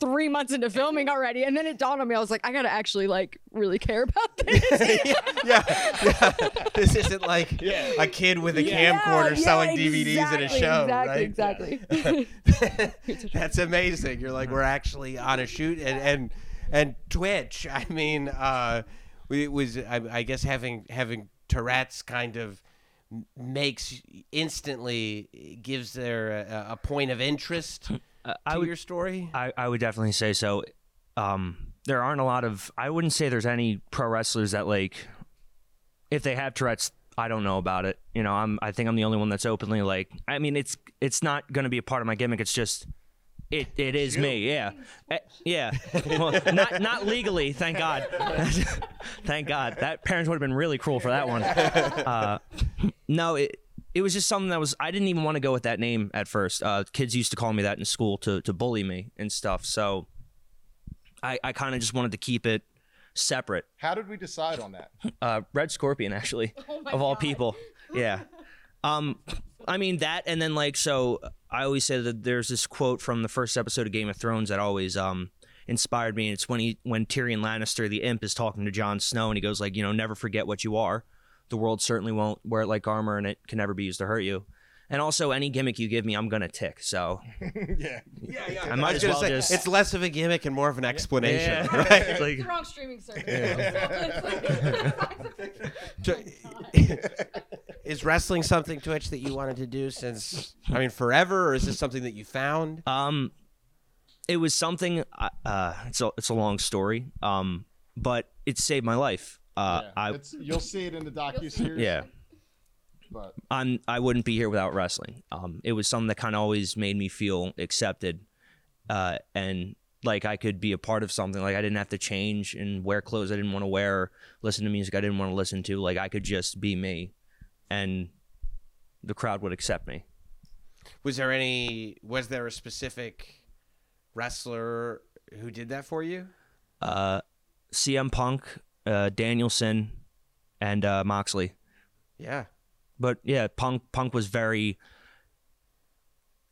three months into filming already. And then it dawned on me, I was like, I got to actually like really care about this. yeah, yeah. this isn't like a kid with a camcorder Yeah, selling yeah, DVDs in a show, exactly, right? Exactly. That's amazing. You're like, we're actually on a shoot, and and and Twitch. I mean, uh, it was I, I guess having having Tourette's kind of makes instantly gives there a, a point of interest to Uh, I would, your story. I, I would definitely say so. Um, there aren't a lot of. I wouldn't say there's any pro wrestlers that like, if they have Tourette's, I don't know about it. You know, I'm. I think I'm the only one that's openly like. I mean, it's it's not going to be a part of my gimmick. It's just. It, it is me, yeah, Eh, yeah. Well, not not legally, thank God. thank God. That parents would have been really cruel for that one. Uh, no, it it was just something that was I didn't even want to go with that name at first. Uh, kids used to call me that in school to to bully me and stuff. So I I kind of just wanted to keep it separate. How did we decide on that? Uh, Red Scorpion, actually, of all people. Yeah. Um, I mean that, and then like so, I always say that there's this quote from the first episode of Game of Thrones that always um inspired me. And it's when he when Tyrion Lannister, the imp, is talking to Jon Snow, and he goes like, you know, never forget what you are. The world certainly won't wear it like armor, and it can never be used to hurt you. And also, any gimmick you give me, I'm gonna tick. So yeah. Yeah, yeah. I might was as well say, just- it's less of a gimmick and more of an explanation. yeah, right? like, Wrong streaming service. So, is wrestling something Twitch that you wanted to do since I mean forever, or is this something that you found? Um, it was something. uh, Uh, it's a it's a long story. Um, but it saved my life. Uh, I it's, you'll see it in the docu series. yeah. But I'm I wouldn't be here without wrestling. Um, it was something that kind of always made me feel accepted, uh, and like I could be a part of something. Like I didn't have to change and wear clothes I didn't want to wear, or listen to music I didn't want to listen to. Like I could just be me, and the crowd would accept me. Was there any? Was there a specific wrestler who did that for you? Uh, CM Punk, uh, Danielson, and uh, Moxley. Yeah. but yeah, Punk Punk was very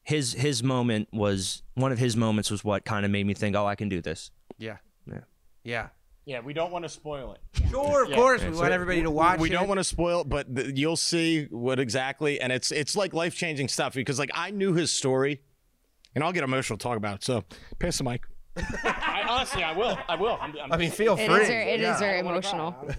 his his moment was one of his moments was what kind of made me think, oh, I can do this. Yeah. Yeah. Yeah. yeah, we don't want to spoil it. Sure, of course. We want everybody to watch. We it. don't want to spoil it, but th- you'll see what exactly, and it's it's like life changing stuff because like I knew his story, and I'll get emotional talk about it. So pass the mic. I, honestly, I will. I will. I'm, I'm, I mean, feel free. is very, it is Yeah. very I don't wanna cry, emotional.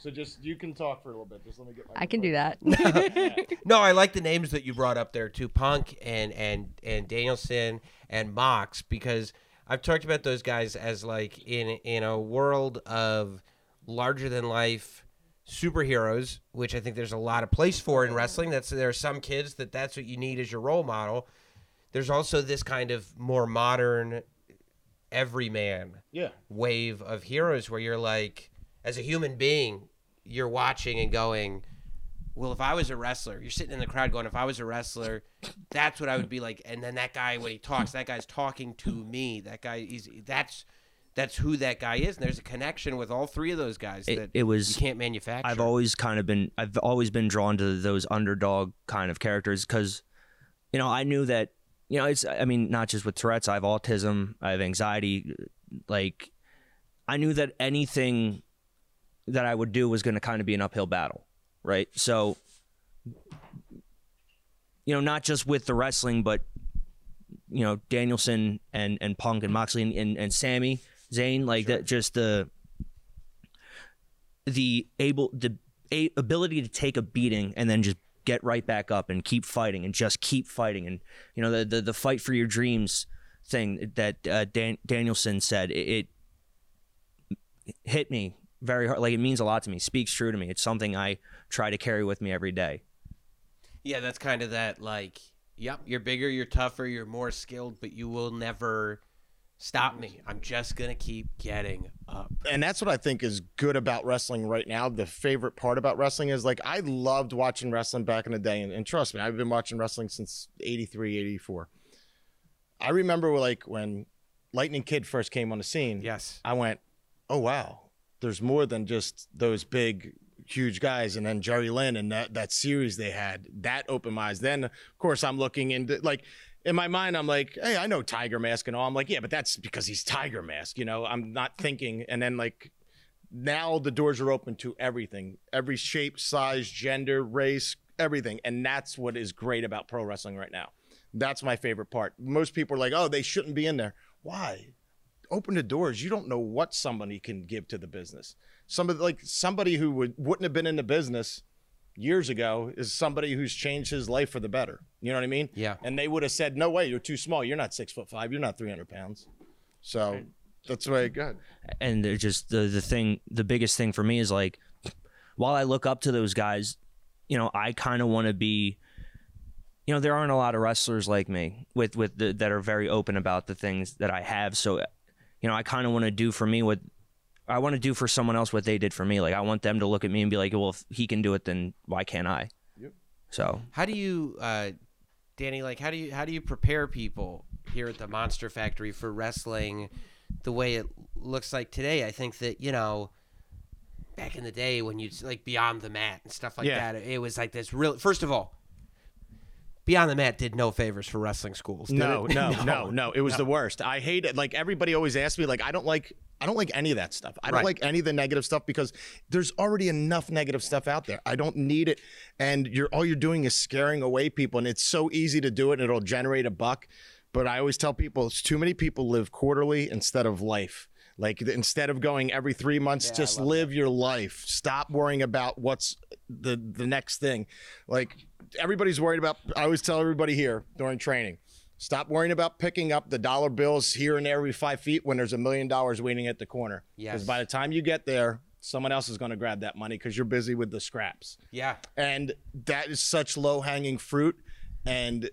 So just you can talk for a little bit. Just let me get my. I can do that. No, I like the names that you brought up there too, Punk and and and Danielson and Mox, because I've talked about those guys as like in in a world of larger than life superheroes, which I think there's a lot of place for in wrestling. That's there are some kids that that's what you need as your role model. There's also this kind of more modern everyman Yeah. wave of heroes where you're like, as a human being, you're watching and going, well, if I was a wrestler, you're sitting in the crowd going, if I was a wrestler, that's what I would be like. And then that guy, when he talks, that guy's talking to me. That guy, he's that's that's who that guy is. And there's a connection with all three of those guys It- that it was- you can't manufacture. I've always kind of been I've always been drawn to those underdog kind of characters because you know I knew that you know it's I mean not just with Tourette's I have autism I have anxiety like I knew that anything that I would do was going to kind of be an uphill battle right? So you know not just with the wrestling but you know Danielson and and Punk and Moxley and and, and Sami Zayn like that just the the able the a, ability to take a beating and then just get right back up and keep fighting and just keep fighting. And you know the the, the fight for your dreams thing that uh, Dan, Danielson said it, it hit me very hard. Like it means a lot to me. Speaks true to me. It's something I try to carry with me every day. Yeah, that's kind of that like, yep, you're bigger, you're tougher, you're more skilled, but you will never stop me. I'm just gonna keep getting up. and that's what I think is good about wrestling right now. The favorite part about wrestling is like I loved watching wrestling back in the day, and, and trust me, I've been watching wrestling since 83, 84. I remember like when Lightning Kid first came on the scene. Yes. I went, oh wow, there's more than just those big, huge guys. And then Jerry Lynn and that that series they had that opened my eyes. Then of course I'm looking into like in my mind I'm like, hey, I know Tiger Mask and all. I'm like, yeah, but that's because he's Tiger Mask. You know, I'm not mm-hmm. thinking. And then like now the doors are open to everything, every shape, size, gender, race, everything, and that's what is great about pro wrestling right now. That's my favorite part. Most people are like, oh, they shouldn't be in there. Why? open the doors. You don't know what somebody can give to the business. Somebody like somebody who would wouldn't have been in the business years ago is somebody who's changed his life for the better. You know what I mean? Yeah. And they would have said, "No way, you're too small. You're not six foot five. You're not three hundred pounds." So that's the way. Good. and they're just the the thing the biggest thing for me is like while I look up to those guys, you know, I kind of want to be you know, there aren't a lot of wrestlers like me with with the, that are very open about the things that I have. So, you know, I kind of want to do for me what I want to do for someone else what they did for me. Like I want them to look at me and be like, "Well, if he can do it, then why can't I?" Yep. So, How do you, uh, Danny? Like, how do you how do you prepare people here at the Monster Factory for wrestling the way it looks like today? I think that you know, back in the day when you like Beyond the Mat and stuff like Yeah. that, it was like this real. First of all, Beyond the Mat did no favors for wrestling schools. did No, it? no, no, no. It was the worst. I hate it. Like everybody always asks me, like I don't like, I don't like any of that stuff. I don't Right. like any of the negative stuff because there's already enough negative stuff out there. I don't need it, and you're all you're doing is scaring away people, and it's so easy to do it, and it'll generate a buck. But I always tell people, it's too many people live quarterly instead of life. Like instead of going every three months, just live your life. Stop worrying about what's the the next thing. Like everybody's worried about. I always tell everybody here during training, stop worrying about picking up the dollar bills here and there every five feet when there's a million dollars waiting at the corner. Yes. Because by the time you get there, someone else is going to grab that money because you're busy with the scraps Yeah. and that is such low hanging fruit and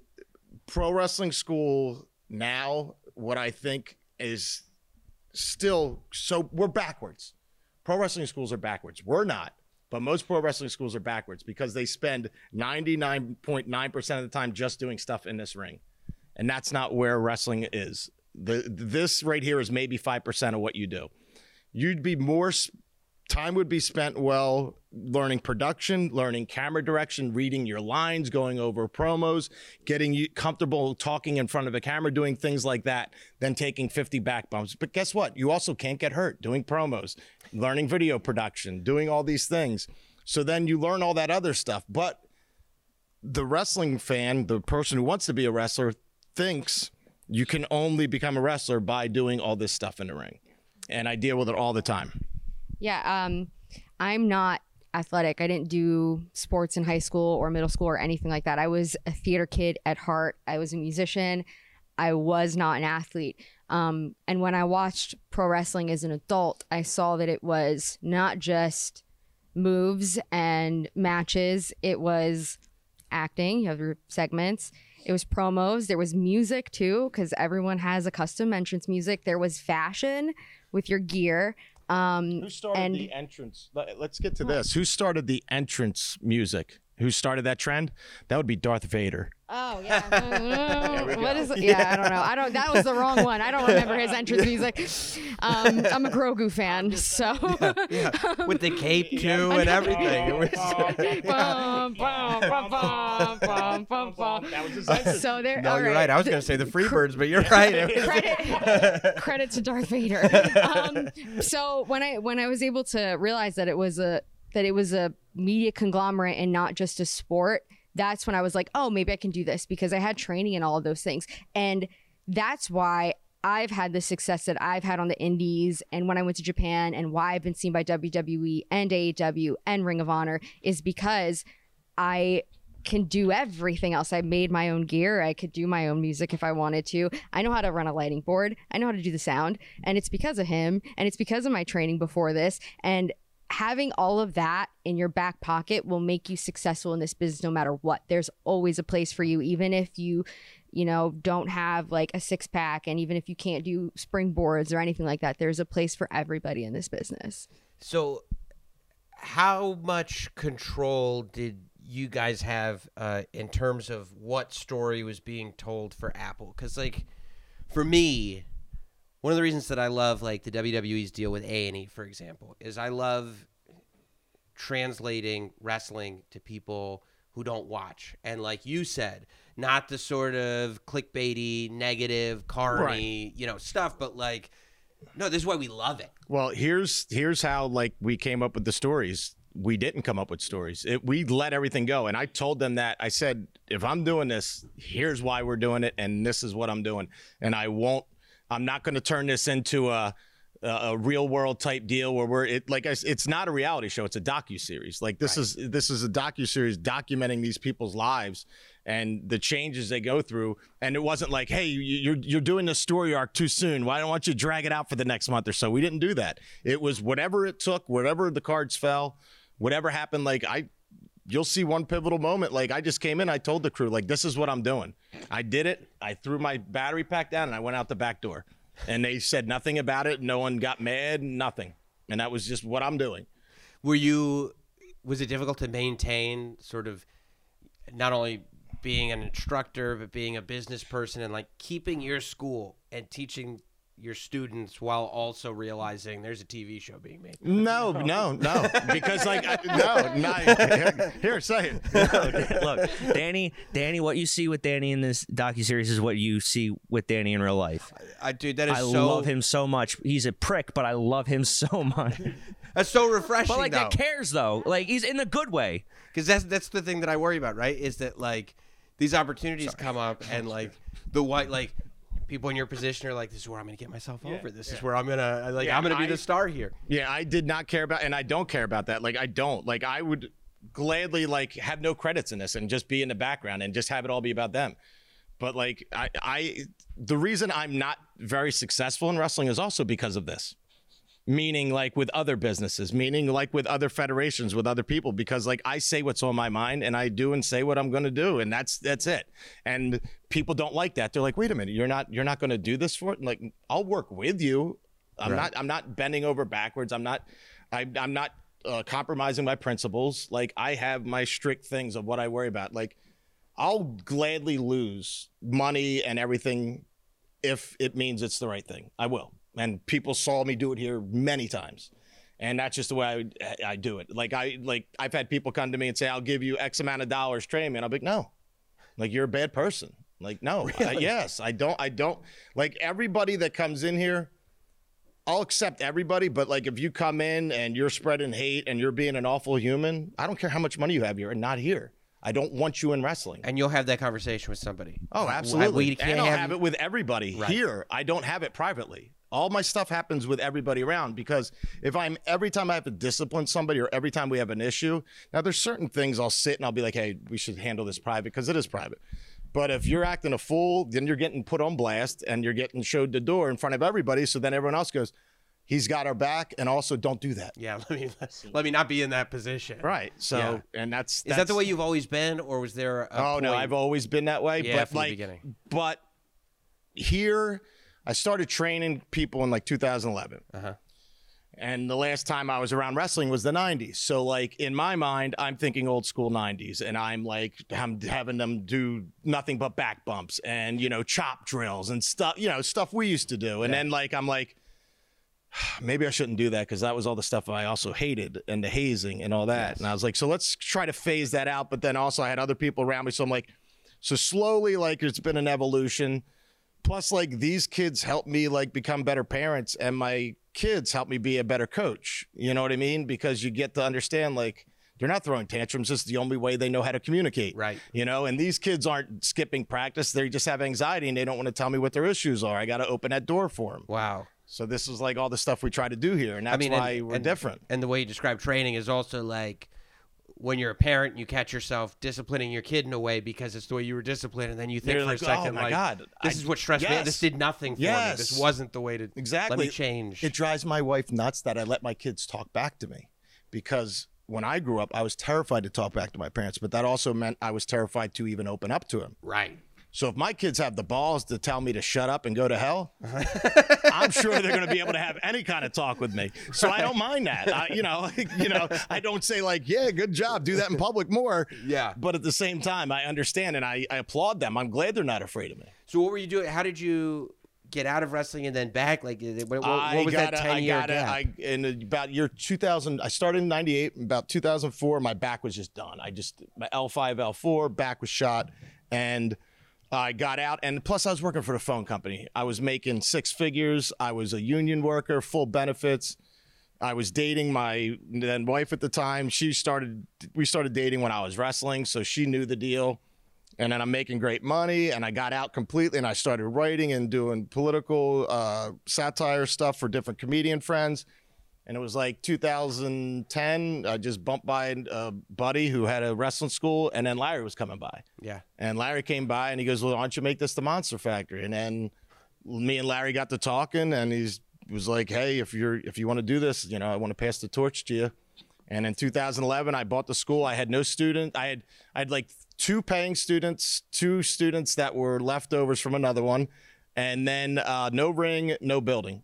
pro wrestling school now what i think is still so we're backwards pro wrestling schools are backwards we're not but most pro wrestling schools are backwards because they spend 99.9% of the time just doing stuff in this ring and that's not where wrestling is the this right here is maybe 5% of what you do you'd be more time would be spent well learning production, learning camera direction, reading your lines, going over promos, getting you comfortable talking in front of a camera, doing things like that, than taking 50 back bumps. But guess what? You also can't get hurt doing promos, learning video production, doing all these things. So then you learn all that other stuff. But the wrestling fan, the person who wants to be a wrestler, thinks you can only become a wrestler by doing all this stuff in the ring. And I deal with it all the time. Yeah, um, I'm not athletic. I didn't do sports in high school or middle school or anything like that. I was a theater kid at heart. I was a musician. I was not an athlete. Um, and when I watched pro wrestling as an adult, I saw that it was not just moves and matches, it was acting. You have your segments. It was promos. There was music too, because everyone has a custom entrance music. There was fashion with your gear. Um, Who started and the entrance? let- Let's get to this. Who started the entrance music who started that trend, that would be Darth Vader. Oh yeah. what is? Yeah, I don't know. I don't. That was the wrong one. I don't remember his entrance music. Um, I'm a Grogu fan, so. with the cape too and everything. It was. So there. no, all you're right. I was going to say the Freebirds, but you're right. Credit credit to Darth Vader. Um, so when I when I was able to realize that it was a that it was a media conglomerate and not just a sport, that's when I was like, oh, maybe I can do this because I had training in all of those things, and that's why. I've had the success that I've had on the indies and when I went to Japan and why I've been seen by WWE and AEW and Ring of Honor is because I can do everything else. I made my own gear. I could do my own music if I wanted to. I know how to run a lighting board. I know how to do the sound. And it's because of him. And it's because of my training before this. And having all of that in your back pocket will make you successful in this business no matter what. There's always a place for you, even if you, you know, don't have like a six pack and even if you can't do springboards or anything like that, there's a place for everybody in this business. So, how much control did you guys have uh, in terms of what story was being told for Apple? Because, like, for me, one of the reasons that I love like the WWE's deal with A and E, for example, is I love translating wrestling to people who don't watch, and like you said, not the sort of clickbaity, negative, carny, you know, stuff, but like, no, this is why we love it. Well, here's here's how like we came up with the stories. We didn't come up with stories. It, we let everything go, and I told them that I said, if I'm doing this, here's why we're doing it, and this is what I'm doing, and I won't. I'm not going to turn this into a a, real world type deal where we're it like it's not a reality show. It's a docu series. Like this is this is a docu series documenting these people's lives and the changes they go through. And it wasn't like, hey, you- you're you're doing the story arc too soon. Why don't want you drag it out for the next month or so? We didn't do that. It was whatever it took, whatever the cards fell, whatever happened. Like I, you'll see one pivotal moment. Like I just came in, I told the crew, like this is what I'm doing. I did it. I threw my battery pack down and I went out the back door. And they said nothing about it. No one got mad. Nothing. And that was just what I'm doing. Were you? Was it difficult to maintain sort of not only being an instructor but being a business person and like keeping your school and teaching your students while also realizing there's a TV show being made? No, no, no. Because like I, no, not here, here, say it. Look, Danny, Danny, what you see with Danny in this docu series is what you see with Danny in real life. I dude, that is I so love him so much. He's a prick, but I love him so much. That's so refreshing But like though. that cares though. Like he's in the good way. because that's that's the thing that I worry about, right? Is that like these opportunities come up and like the white like people in your position are like, this is where I'm gonna get myself over. This is where I'm gonna uh, like Yeah, I'm gonna be I- the star here. Yeah, I did not care about, and I don't care about that. Like I don't. Like I would gladly like have no credits in this and just be in the background and just have it all be about them. But like I, I, the reason I'm not very successful in wrestling is also because of this. Meaning like with other businesses, meaning like with other federations, with other people, because like I say what's on my mind and I do and say what I'm gonna do, and that's that's it. And people don't like that. They're like, wait a minute, you're not you're not gonna do this for it? Like I'll work with you. I'm not I'm not bending over backwards. I'm not I, I'm not uh, compromising my principles. Like I have my strict things of what I worry about. Like I'll gladly lose money and everything if it means it's the right thing. I will. And people saw me do it here many times. And that's just the way I, I do it. Like I like I've had people come to me and say, "I'll give you X amount of dollars, train me," and I'll be like, "No, like you're a bad person." Like no, I- yes, I don't. I don't like everybody that comes in here. I'll accept everybody, but like if you come in and you're spreading hate and you're being an awful human, I don't care how much money you have here and not here. I don't want you in wrestling. And you'll have that conversation with somebody. Oh, absolutely. We can't and I'll have, have it with everybody Right. here. I don't have it privately. All my stuff happens with everybody around because if I'm every time I have to discipline somebody or every time we have an issue, now there's certain things I'll sit and I'll be like, hey, we should handle this private because it is private. But if you're acting a fool, then you're getting put on blast and you're getting showed the door in front of everybody. So then everyone else goes, he's got our back. And also don't do that. Yeah, let me let me not be in that position. Right. So, Yeah. and that's, Is that the way you've always been, or was there? A Oh no, I've always been that way. Yeah, but from the beginning. but here, I started training people in like 2011, Uh-huh. And the last time I was around wrestling was the 90s. So, like, in my mind, I'm thinking old school 90s. And I'm like, I'm having them do nothing but back bumps and, you know, chop drills and stuff, you know, stuff we used to do. And then, like, I'm like, maybe I shouldn't do that because that was all the stuff I also hated and the hazing and all that. And I was like, so let's try to phase that out. But then also, I had other people around me. So I'm like, so slowly, like, it's been an evolution. Plus, like, these kids help me, like, become better parents. And my kids help me be a better coach. You know what I mean? Because you get to understand, like, they're not throwing tantrums. It's the only way they know how to communicate. Right. You know, and these kids aren't skipping practice. They just have anxiety and they don't want to tell me what their issues are. I got to open that door for them. Wow. So this is like all the stuff we try to do here, and that's I mean, why and, we're and- different. And the way you describe training is also like when you're a parent, you catch yourself disciplining your kid in a way because it's the way you were disciplined, and then you think You're for like, a second, "Oh my like, God, this I- is what stressed me. yes. This did nothing for me. This wasn't the way to Exactly. Let me change. It drives my wife nuts that I let my kids talk back to me because when I grew up, I was terrified to talk back to my parents, but that also meant I was terrified to even open up to them. right. So if my kids have the balls to tell me to shut up and go to hell, I'm sure they're going to be able to have any kind of talk with me. So I don't mind that. I, you know, you know, I don't say like, "Yeah, good job, do that in public more." Yeah. But at the same time, I understand and I, I applaud them. I'm glad they're not afraid of me. So what were you doing? How did you get out of wrestling and then back? Like, what, what, was that gotta- ten year gotta- gap? I, in about year 2000, I started in 98. About 2004, my back was just done. I just, my L5, L4, back was shot. And I got out. And plus, I was working for the phone company. I was making six figures. I was a union worker, full benefits. I was dating my then wife at the time. She started, we started dating when I was wrestling. So she knew the deal and then I'm making great money. And I got out completely, and I started writing and doing political uh, satire stuff for different comedian friends. And it was like 2010. I just bumped by a buddy who had a wrestling school, and then Larry was coming by. yeah. And Larry came by, and he goes, "Well, why don't you make this the Monster Factory?" And then me and Larry got to talking, and he's was like, "Hey, if you're if you want to do this, you know, I want to pass the torch to you." And in 2011, I bought the school. I had no student. I had I had like two paying students, two students that were leftovers from another one, and then uh, no ring, no building.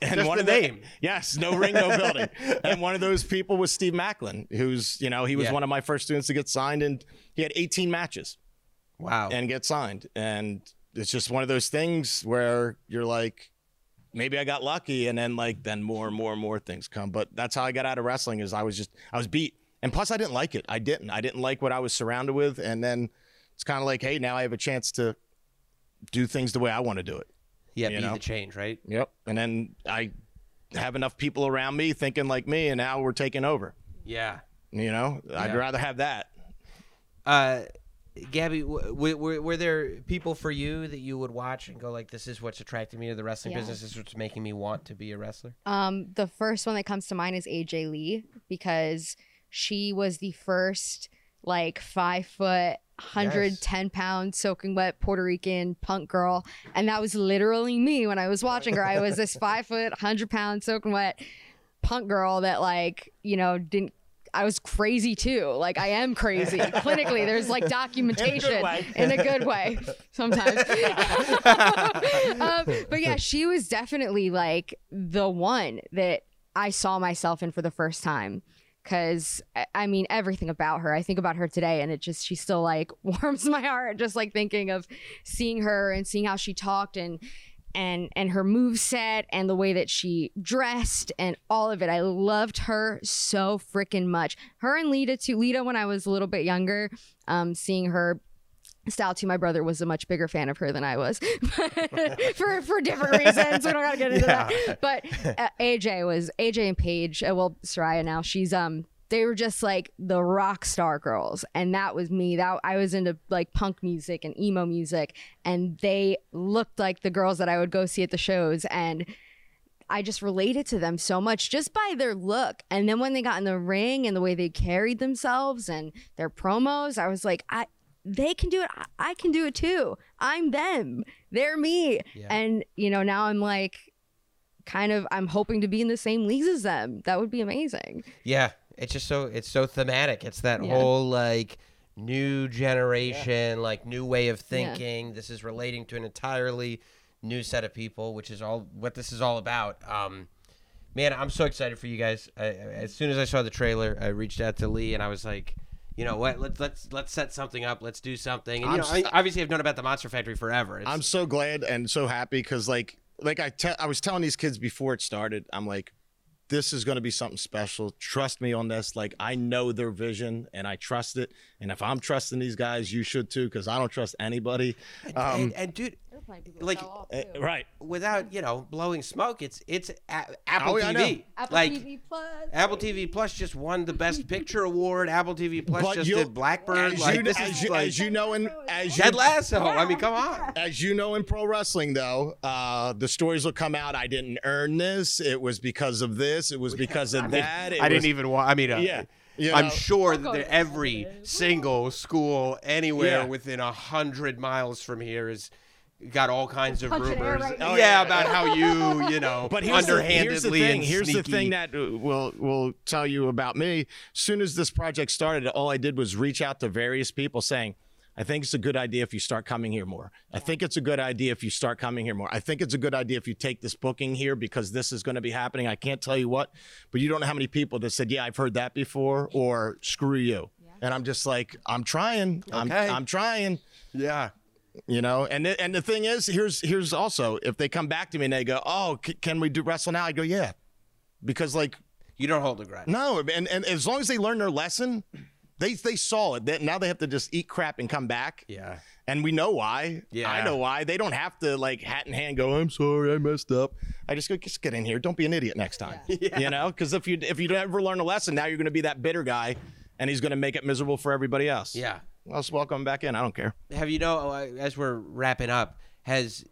And Just one the of the- name. yes, no ring, no building. and one of those people was Steve Maclin, who's you know he was Yeah. one of my first students to get signed, and he had 18 matches Wow. and get signed. And it's just one of those things where you're like, maybe I got lucky, and then like then more and more and more things come. But that's how I got out of wrestling. Is I was just I was beat, and plus I didn't like it. I didn't. I didn't like what I was surrounded with, and then it's kind of like, hey, now I have a chance to do things the way I want to do it. Yeah, you be know? the change, right? Yep. And then I have enough people around me thinking like me, and now we're taking over. Yeah. You know, I'd rather have that. Uh, Gabby, w- w- were, were there people for you that you would watch and go like, "This is what's attracting me to the wrestling Yeah. business. This is what's making me want to be a wrestler." Um, the first one that comes to mind is AJ Lee because she was the first like five foot, hundred ten pound soaking wet Puerto Rican punk girl, and that was literally me when I was watching her. I was this five foot, hundred pound soaking wet punk girl that like you know didn't. I was crazy too. Like I am crazy. Clinically, there's like documentation way. in a good way sometimes. um, but yeah, she was definitely like the one that I saw myself in for the first time. Cause I- I mean, everything about her, I think about her today and it just, she still like warms my heart. Just like thinking of seeing her and seeing how she talked and, and, and her move set and the way that she dressed and all of it. I loved her so freaking much. Her and Lita too. Lita, when I was a little bit younger, um, seeing her style too. My brother was a much bigger fan of her than I was for for different reasons. We don't gotta get into that. But uh, AJ was AJ and Paige. Uh, well, Saraya now she's um. They were just like the rock star girls, and that was me. That I was into like punk music and emo music, and they looked like the girls that I would go see at the shows, and I just related to them so much just by their look. And then when they got in the ring and the way they carried themselves and their promos, I was like, I they can do it. I- can do it too. I'm them. They're me. And you know, now I'm like kind of I'm hoping to be in the same leagues as them. That would be amazing. Yeah, it's just so it's so thematic. It's that Yeah. whole like new generation, like new way of thinking. This is relating to an entirely new set of people, which is all what this is all about. Um, Man, I'm so excited for you guys. I- as soon as I saw the trailer, I reached out to Lee and I was like, you know what? Let's let's let's set something up. Let's do something. And you know, I, obviously, I've known about the Monster Factory forever. It's, I'm so glad and so happy because like like I te- I was telling these kids before it started, I'm like, this is going to be something special. Trust me on this. Like I know their vision and I trust it. And if I'm trusting these guys, you should too because I don't trust anybody. Um, and, and dude, like eh, right. without you know blowing smoke, it's it's a- Apple Oh, yeah, TV. Apple like TV Plus. Apple TV Plus just won the Best Picture award. Apple TV Plus But just did Blackbird. As, Like you, this as, is you, like as you know in as you Ted Lasso. I mean, come on. As you know in pro wrestling, though, uh, the stories will come out. I didn't earn this. It was because of this. It was because of that. It I didn't even want. I mean, uh, Yeah, you I'm sure that every single school anywhere Yeah. within a hundred miles from here is got all kinds of rumors. right oh yeah, about how you, you know, But here's the, here's the thing. Here's the thing that uh, will will tell you about me. As soon as this project started, all I did was reach out to various people saying, "I think it's a good idea if you start coming here more. I think it's a good idea if you start coming here more. I think it's a good idea if you take this booking here because this is going to be happening. I can't tell you what, but you don't know how many people that said, "Yeah, I've heard that before," or "Screw you." And I'm just like, I'm trying. I'm Okay. I'm trying yeah. You know? And the, and the thing is here's here's also if they come back to me and they go oh c- can we do wrestle now? I go yeah. Because like You don't hold a grudge. no and, and as long as they learn their lesson they they saw it. That now they have to just eat crap and come back. Yeah. and we know why. Yeah. i know why. They don't have to like hat in hand go i'm sorry i messed up. I just go just get in here. Don't be an idiot next time. You know? Because if you if you never learn a lesson now you're going to be that bitter guy and he's going to make it miserable for everybody else. Yeah. I'll just welcome him back in i don't care Have you know uh, as we're wrapping up? Has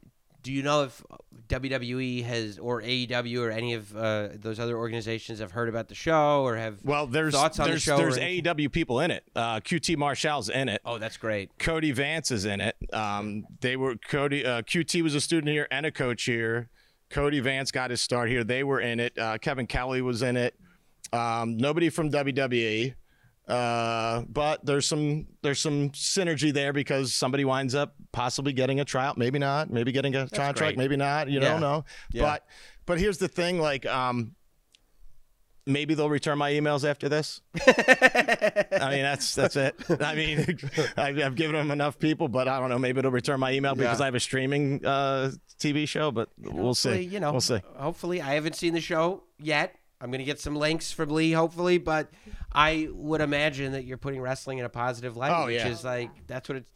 do you know if WWE has or AEW or any of uh, those other organizations have heard about the show or have Well, there's thoughts on there's, the show? there's? AEW people in it. Uh, QT Marshall's in it. Oh, that's great. Cody Vance is in it. Um, they were Cody uh, QT was a student here and a coach here. Cody Vance got his start here. They were in it. Uh, Kevin Kelly was in it. Um, nobody from WWE. Uh, but there's some there's some synergy there because somebody winds up possibly getting a tryout, maybe not, maybe getting a contract, great. maybe not. You Yeah. don't know. Yeah. But but here's the thing, like um, maybe they'll return my emails after this. I mean, that's that's it. I mean, I've, I've given them enough people, but I don't know. Maybe it'll return my email because Yeah. I have a streaming uh, TV show. But we'll see. You know, we'll see. Hopefully, I haven't seen the show yet. I'm going to get some links from Lee, hopefully, but I would imagine that you're putting wrestling in a positive light, Oh, which yeah. is like that's what it's.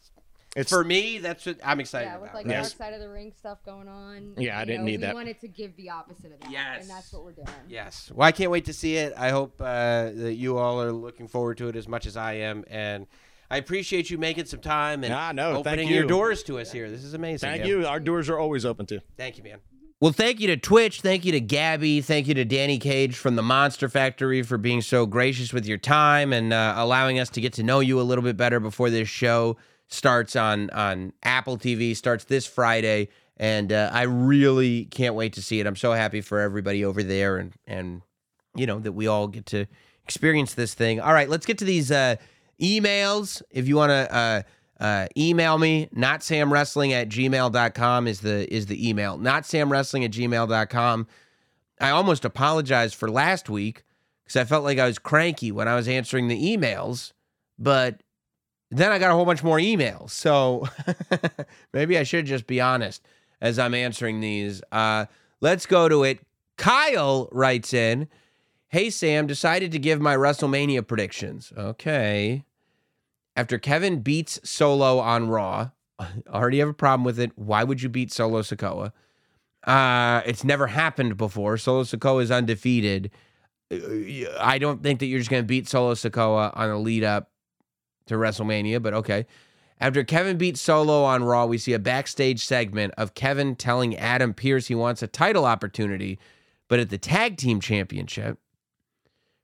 It's For me, that's what I'm excited about. Yeah, with about. like Yes. dark side of the ring stuff going on. Yeah, I didn't know, need we that. wanted to give the opposite of that. Yes. And that's what we're doing. Yes. Well, I can't wait to see it. I hope uh, that you all are looking forward to it as much as I am, and I appreciate you making some time and Ah, no, thank opening your doors to us here. This is amazing. Thank man. you. Our doors are always open to. Thank you, man. Well, thank you to Twitch. Thank you to Gabby. Thank you to Danny Cage from the Monster Factory for being so gracious with your time and uh, allowing us to get to know you a little bit better before this show starts on on Apple TV. Starts this Friday, and uh, I really can't wait to see it. I'm so happy for everybody over there, and and you know that we all get to experience this thing. All right, let's get to these uh, emails. If you want to. Uh, email me not sam wrestling at gmail.com is the is the email. Not sam wrestling at gmail.com i almost apologized for last week because i felt like i was cranky when i was answering the emails but then i got a whole bunch more emails. So maybe i should just be honest as i'm answering these. Uh, let's go to it. Kyle writes in hey sam decided to give my wrestlemania predictions. Okay after Kevin beats Solo on Raw, I already have a problem with it. Why would you beat Solo Sikoa? Uh, it's never happened before. Solo Sikoa is undefeated. Uh, I don't think that you're just going to beat Solo Sikoa on a lead up to WrestleMania, but okay. After Kevin beats Solo on Raw, we see a backstage segment of Kevin telling Adam Pearce he wants a title opportunity, but at the tag team championship.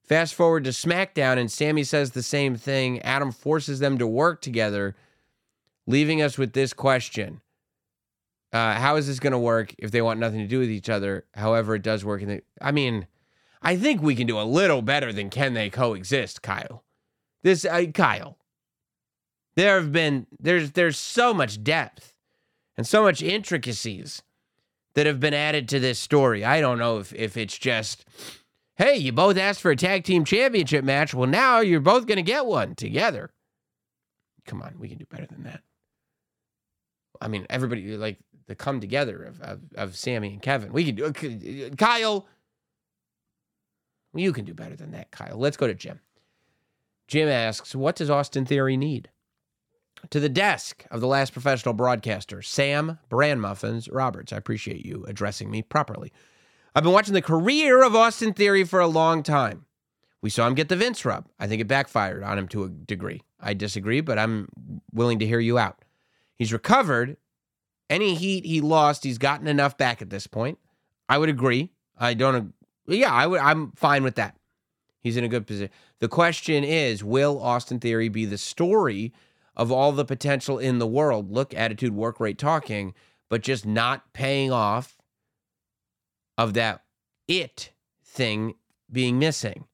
Fast forward to SmackDown, and Sami says the same thing. Adam forces them to work together, leaving us with this question uh, How is this going to work if they want nothing to do with each other? However, it does work. In the, I mean, I think we can do a little better than can they coexist, Kyle. This, uh, Kyle. There have been there's there's so much depth and so much intricacies that have been added to this story. I don't know if, if it's just, hey, you both asked for a tag team championship match. Well, now you're both going to get one together. Come on, we can do better than that. I mean, everybody, like the come together of, of, of Sami and Kevin. We can do uh, Kyle. You can do better than that, Kyle. Let's go to Jim. Jim asks, What does Austin Theory need? To the desk of the last professional broadcaster, Sam Brand Muffins Roberts. I appreciate you addressing me properly. I've been watching the career of Austin Theory for a long time. We saw him get the Vince rub. I think it backfired on him to a degree. I disagree, but I'm willing to hear you out. He's recovered. Any heat he lost, he's gotten enough back at this point. I would agree. I don't. Yeah, I would. I'm fine with that. He's in a good position. The question is, will Austin Theory be the story of all the potential in the world? Look, attitude, work rate, talking, but just not paying off of that it thing being missing.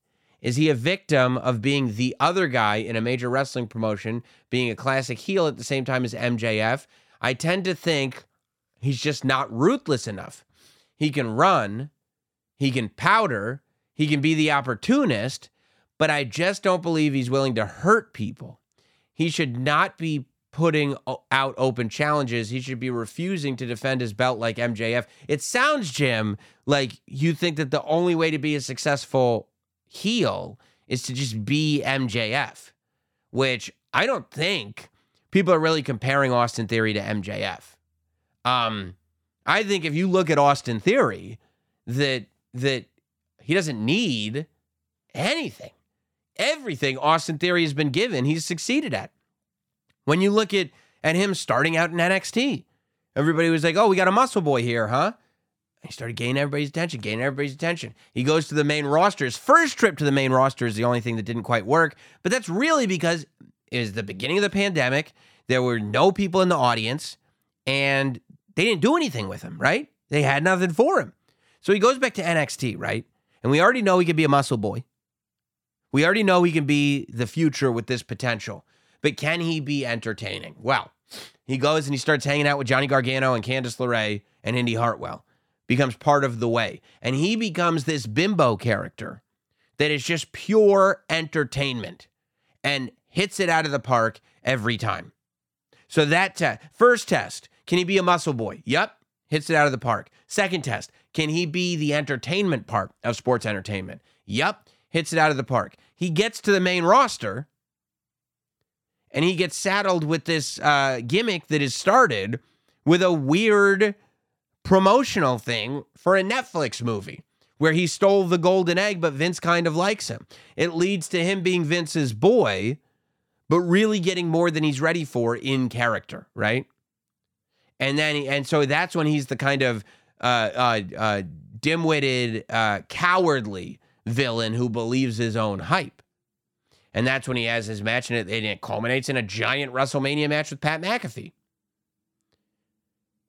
Is he a victim of being the other guy in a major wrestling promotion, being a classic heel at the same time as MJF? I tend to think he's just not ruthless enough. He can run, he can powder, he can be the opportunist, but I just don't believe he's willing to hurt people. He should not be putting out open challenges. He should be refusing to defend his belt like MJF. It sounds, Jim, like you think that the only way to be a successful heel is to just be MJF, which I don't think people are really comparing Austin Theory to MJF. Um, I think if you look at Austin Theory, that that he doesn't need anything. Everything Austin Theory has been given, he's succeeded at. When you look at at him starting out in NXT, everybody was like, "Oh, we got a muscle boy here, huh?" He started gaining everybody's attention, gaining everybody's attention. He goes to the main roster. His first trip to the main roster is the only thing that didn't quite work, but that's really because it was the beginning of the pandemic. There were no people in the audience, and they didn't do anything with him, right? They had nothing for him. So he goes back to NXT, right? And we already know he can be a muscle boy. We already know he can be the future with this potential. But can he be entertaining? Well, he goes and he starts hanging out with Johnny Gargano and Candice LeRae and Indy Hartwell becomes part of the way. And he becomes this bimbo character that is just pure entertainment and hits it out of the park every time. So that test, first test, can he be a muscle boy? Yep, hits it out of the park. Second test, can he be the entertainment part of sports entertainment? Yep, hits it out of the park. He gets to the main roster and he gets saddled with this uh, gimmick that is started with a weird promotional thing for a Netflix movie where he stole the golden egg, but Vince kind of likes him. It leads to him being Vince's boy, but really getting more than he's ready for in character, right? And then, and so that's when he's the kind of uh, uh, uh, dim-witted, uh, cowardly villain who believes his own hype. And that's when he has his match, and it, and it culminates in a giant WrestleMania match with Pat McAfee.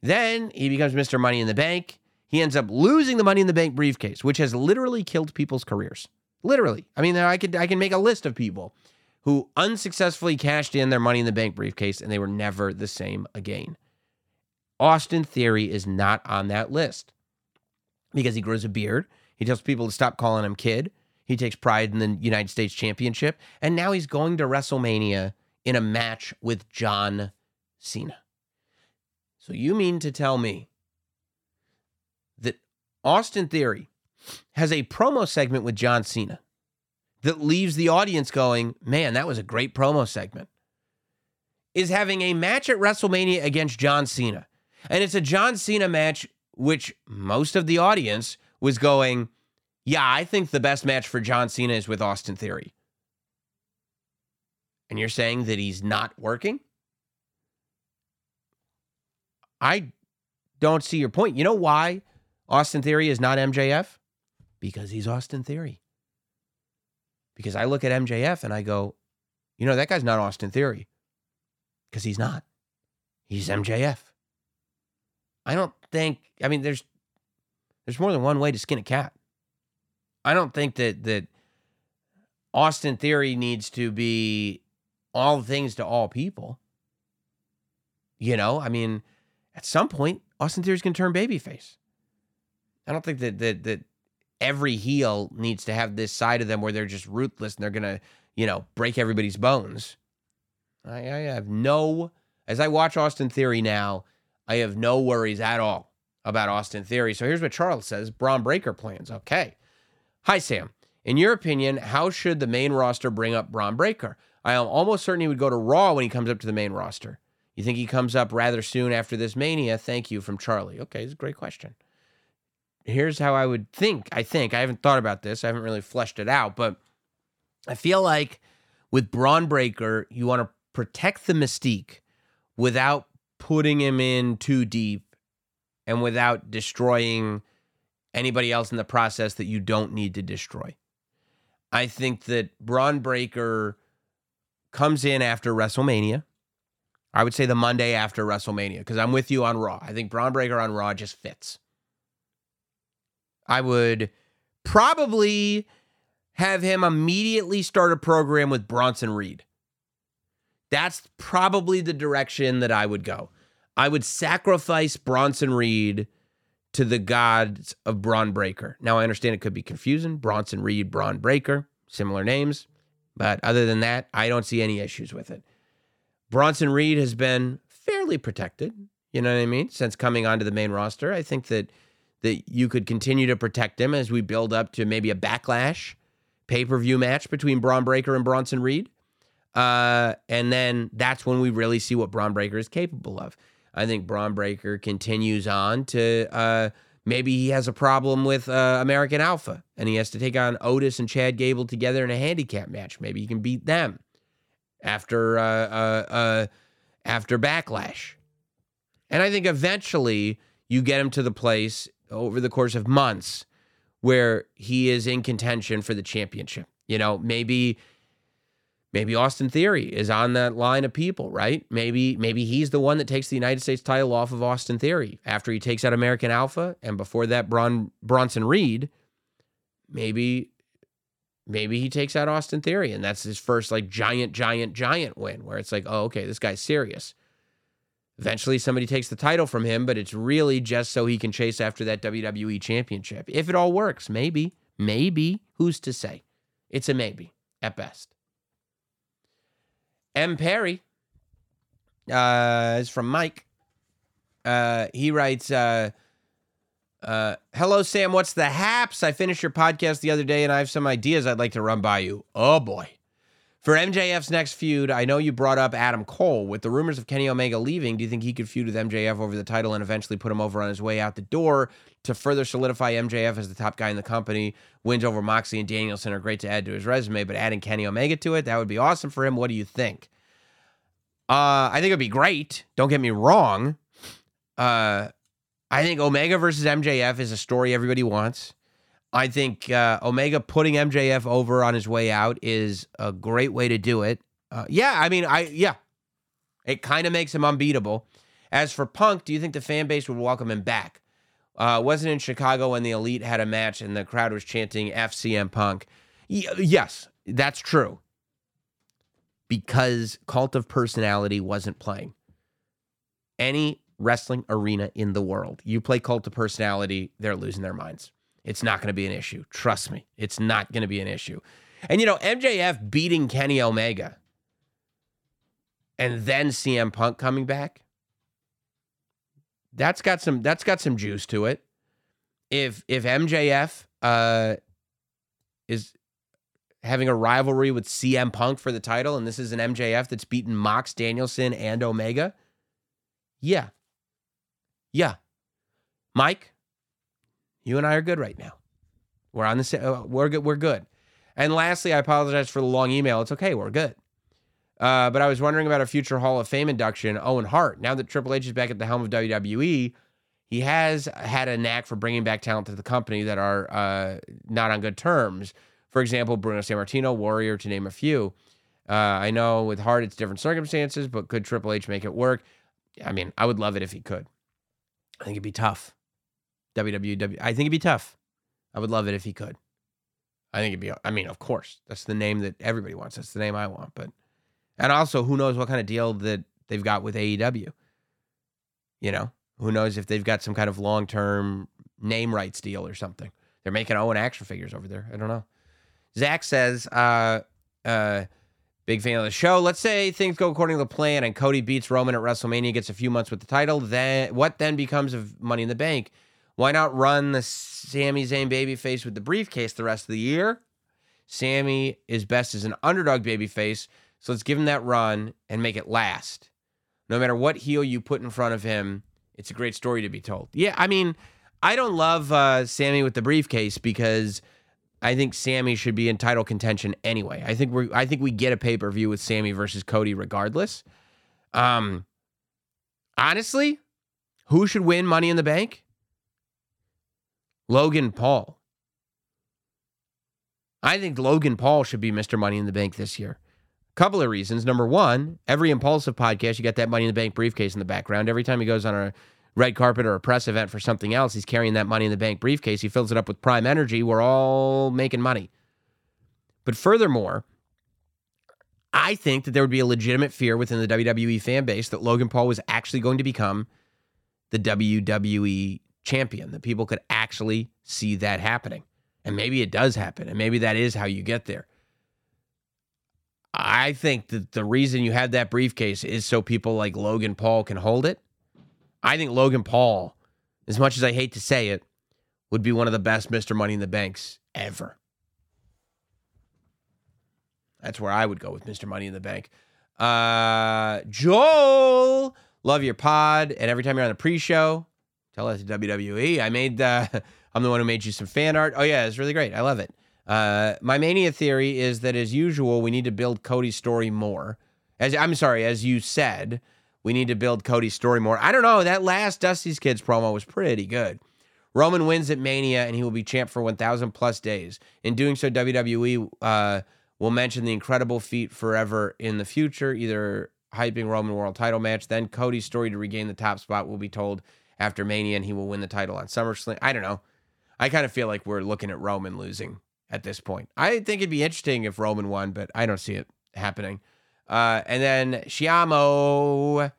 Then he becomes Mr. Money in the Bank. He ends up losing the Money in the Bank briefcase, which has literally killed people's careers. Literally. I mean, I could I can make a list of people who unsuccessfully cashed in their Money in the Bank briefcase and they were never the same again. Austin Theory is not on that list because he grows a beard. He tells people to stop calling him kid. He takes pride in the United States Championship. And now he's going to WrestleMania in a match with John Cena. So you mean to tell me that Austin Theory has a promo segment with John Cena that leaves the audience going, man, that was a great promo segment? Is having a match at WrestleMania against John Cena. And it's a John Cena match, which most of the audience was going, yeah, I think the best match for John Cena is with Austin Theory. And you're saying that he's not working? I don't see your point. You know why Austin Theory is not MJF? Because he's Austin Theory. Because I look at MJF and I go, you know, that guy's not Austin Theory. Because he's not. He's MJF. I don't think, I mean, there's there's more than one way to skin a cat. I don't think that that Austin Theory needs to be all things to all people. You know, I mean, at some point, Austin Theory's to turn babyface. I don't think that that that every heel needs to have this side of them where they're just ruthless and they're gonna, you know, break everybody's bones. I, I have no as I watch Austin Theory now, I have no worries at all about Austin Theory. So here's what Charles says: Bron Breakker plans. Okay. Hi Sam. In your opinion, how should the main roster bring up Bron Breakker? I am almost certain he would go to Raw when he comes up to the main roster. You think he comes up rather soon after this Mania? Thank you from Charlie. Okay, it's a great question. Here's how I would think. I think I haven't thought about this. I haven't really fleshed it out, but I feel like with Bron Breakker, you want to protect the mystique without putting him in too deep and without destroying anybody else in the process that you don't need to destroy. I think that Bron Breakker comes in after WrestleMania. I would say the Monday after WrestleMania because I'm with you on Raw. I think Bron Breakker on Raw just fits. I would probably have him immediately start a program with Bronson Reed. That's probably the direction that I would go. I would sacrifice Bronson Reed to the gods of Bron Breakker. Now, I understand it could be confusing. Bronson Reed, Bron Breakker, similar names. But other than that, I don't see any issues with it. Bronson Reed has been fairly protected, you know what I mean, since coming onto the main roster. I think that that you could continue to protect him as we build up to maybe a backlash pay-per-view match between Bron Breakker and Bronson Reed. Uh, and then that's when we really see what Bron Breakker is capable of. I think Bron Breakker continues on to uh, maybe he has a problem with uh, American Alpha and he has to take on Otis and Chad Gable together in a handicap match. Maybe he can beat them after uh, uh, uh, after Backlash. And I think eventually you get him to the place over the course of months where he is in contention for the championship. You know, maybe maybe Austin Theory is on that line of people, right? Maybe maybe he's the one that takes the United States title off of Austin Theory after he takes out American Alpha and before that Bron, Bronson Reed. Maybe maybe he takes out Austin Theory and that's his first like giant giant giant win where it's like, "Oh, okay, this guy's serious." Eventually, somebody takes the title from him, but it's really just so he can chase after that WWE championship. If it all works, maybe, maybe. Who's to say? It's a maybe at best. M. Perry uh, is from Mike. Uh, he writes, uh, uh, Hello, Sam. What's the haps? I finished your podcast the other day and I have some ideas I'd like to run by you. Oh, boy. For MJF's next feud, I know you brought up Adam Cole. With the rumors of Kenny Omega leaving, do you think he could feud with MJF over the title and eventually put him over on his way out the door to further solidify MJF as the top guy in the company? Wins over Moxley and Danielson are great to add to his resume, but adding Kenny Omega to it, that would be awesome for him. What do you think? Uh, I think it'd be great. Don't get me wrong. Uh, I think Omega versus MJF is a story everybody wants. I think uh, Omega putting MJF over on his way out is a great way to do it. Uh, yeah, I mean, I yeah, it kind of makes him unbeatable. As for Punk, do you think the fan base would welcome him back? Uh, wasn't in Chicago when the Elite had a match and the crowd was chanting FCM Punk. Y- yes, that's true. Because Cult of Personality wasn't playing. Any wrestling arena in the world, you play Cult of Personality, they're losing their minds. It's not going to be an issue. Trust me, it's not going to be an issue. And you know, MJF beating Kenny Omega and then CM Punk coming back. That's got some that's got some juice to it. If if MJF uh is having a rivalry with CM Punk for the title and this is an MJF that's beaten Mox Danielson and Omega, yeah. Yeah. Mike, you and I are good right now. We're on the same. Uh, we're good. We're good. And lastly, I apologize for the long email. It's okay. We're good. Uh, but I was wondering about a future Hall of Fame induction, Owen Hart. Now that Triple H is back at the helm of WWE, he has had a knack for bringing back talent to the company that are uh, not on good terms. For example, Bruno Sammartino, Warrior, to name a few. Uh, I know with Hart it's different circumstances, but could Triple H make it work? I mean, I would love it if he could. I think it'd be tough. WWE, I think it'd be tough. I would love it if he could. I think it'd be. I mean, of course, that's the name that everybody wants. That's the name I want. But and also, who knows what kind of deal that they've got with AEW? You know, who knows if they've got some kind of long term name rights deal or something. They're making Owen action figures over there. I don't know. Zach says, uh, uh, big fan of the show. Let's say things go according to the plan and Cody beats Roman at WrestleMania, gets a few months with the title. Then what then becomes of Money in the Bank? Why not run the Sami Zayn babyface with the briefcase the rest of the year? Sami is best as an underdog babyface, so let's give him that run and make it last. No matter what heel you put in front of him, it's a great story to be told. Yeah, I mean, I don't love uh, Sami with the briefcase because I think Sami should be in title contention anyway. I think we I think we get a pay per view with Sami versus Cody regardless. Um, honestly, who should win Money in the Bank? Logan Paul. I think Logan Paul should be Mr. Money in the Bank this year. Couple of reasons. Number one, every Impaulsive podcast, you got that Money in the Bank briefcase in the background. Every time he goes on a red carpet or a press event for something else, he's carrying that Money in the Bank briefcase. He fills it up with prime energy. We're all making money. But furthermore, I think that there would be a legitimate fear within the WWE fan base that Logan Paul was actually going to become the WWE champion, that people could actually see that happening. And maybe it does happen. And maybe that is how you get there. I think that the reason you have that briefcase is so people like Logan Paul can hold it. I think Logan Paul, as much as I hate to say it, would be one of the best Mr. Money in the Banks ever. That's where I would go with Mr. Money in the Bank. Uh, Joel, love your pod. And every time you're on the pre show, tell us WWE. I made, uh, I'm the one who made you some fan art. Oh, yeah, it's really great. I love it. Uh, my mania theory is that, as usual, we need to build Cody's story more. As I'm sorry, as you said, we need to build Cody's story more. I don't know. That last Dusty's Kids promo was pretty good. Roman wins at Mania, and he will be champ for 1,000 plus days. In doing so, WWE uh, will mention the incredible feat forever in the future, either hyping Roman World title match. Then Cody's story to regain the top spot will be told after Mania, and he will win the title on SummerSlam. I don't know. I kind of feel like we're looking at Roman losing at this point. I think it'd be interesting if Roman won, but I don't see it happening. Uh, and then Shiamo.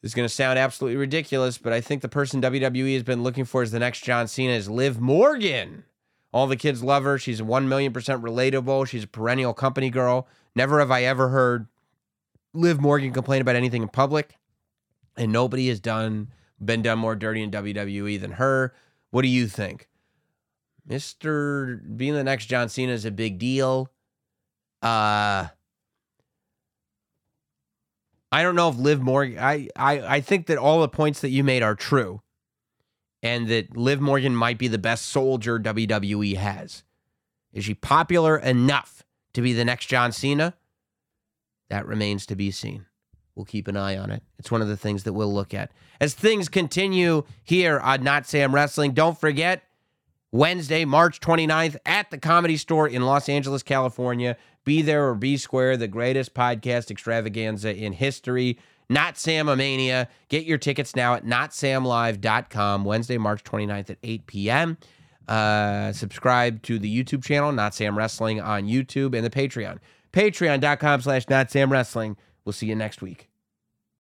This is going to sound absolutely ridiculous, but I think the person WWE has been looking for is the next John Cena is Liv Morgan. All the kids love her. She's 1 million percent relatable. She's a perennial company girl. Never have I ever heard Liv Morgan complain about anything in public. And nobody has done been done more dirty in WWE than her. What do you think? Mr. being the next John Cena is a big deal. Uh I don't know if Liv Morgan I, I I think that all the points that you made are true. And that Liv Morgan might be the best soldier WWE has. Is she popular enough to be the next John Cena? That remains to be seen. We'll keep an eye on it. It's one of the things that we'll look at. As things continue here on Not Sam Wrestling, don't forget Wednesday, March 29th at the Comedy Store in Los Angeles, California. Be there or be square, the greatest podcast extravaganza in history. Not Samomania. Get your tickets now at notsamlive.com. Wednesday, March 29th at 8 p.m. Uh, subscribe to the YouTube channel, Not Sam Wrestling on YouTube and the Patreon. Patreon.com slash Not Sam Wrestling. We'll see you next week.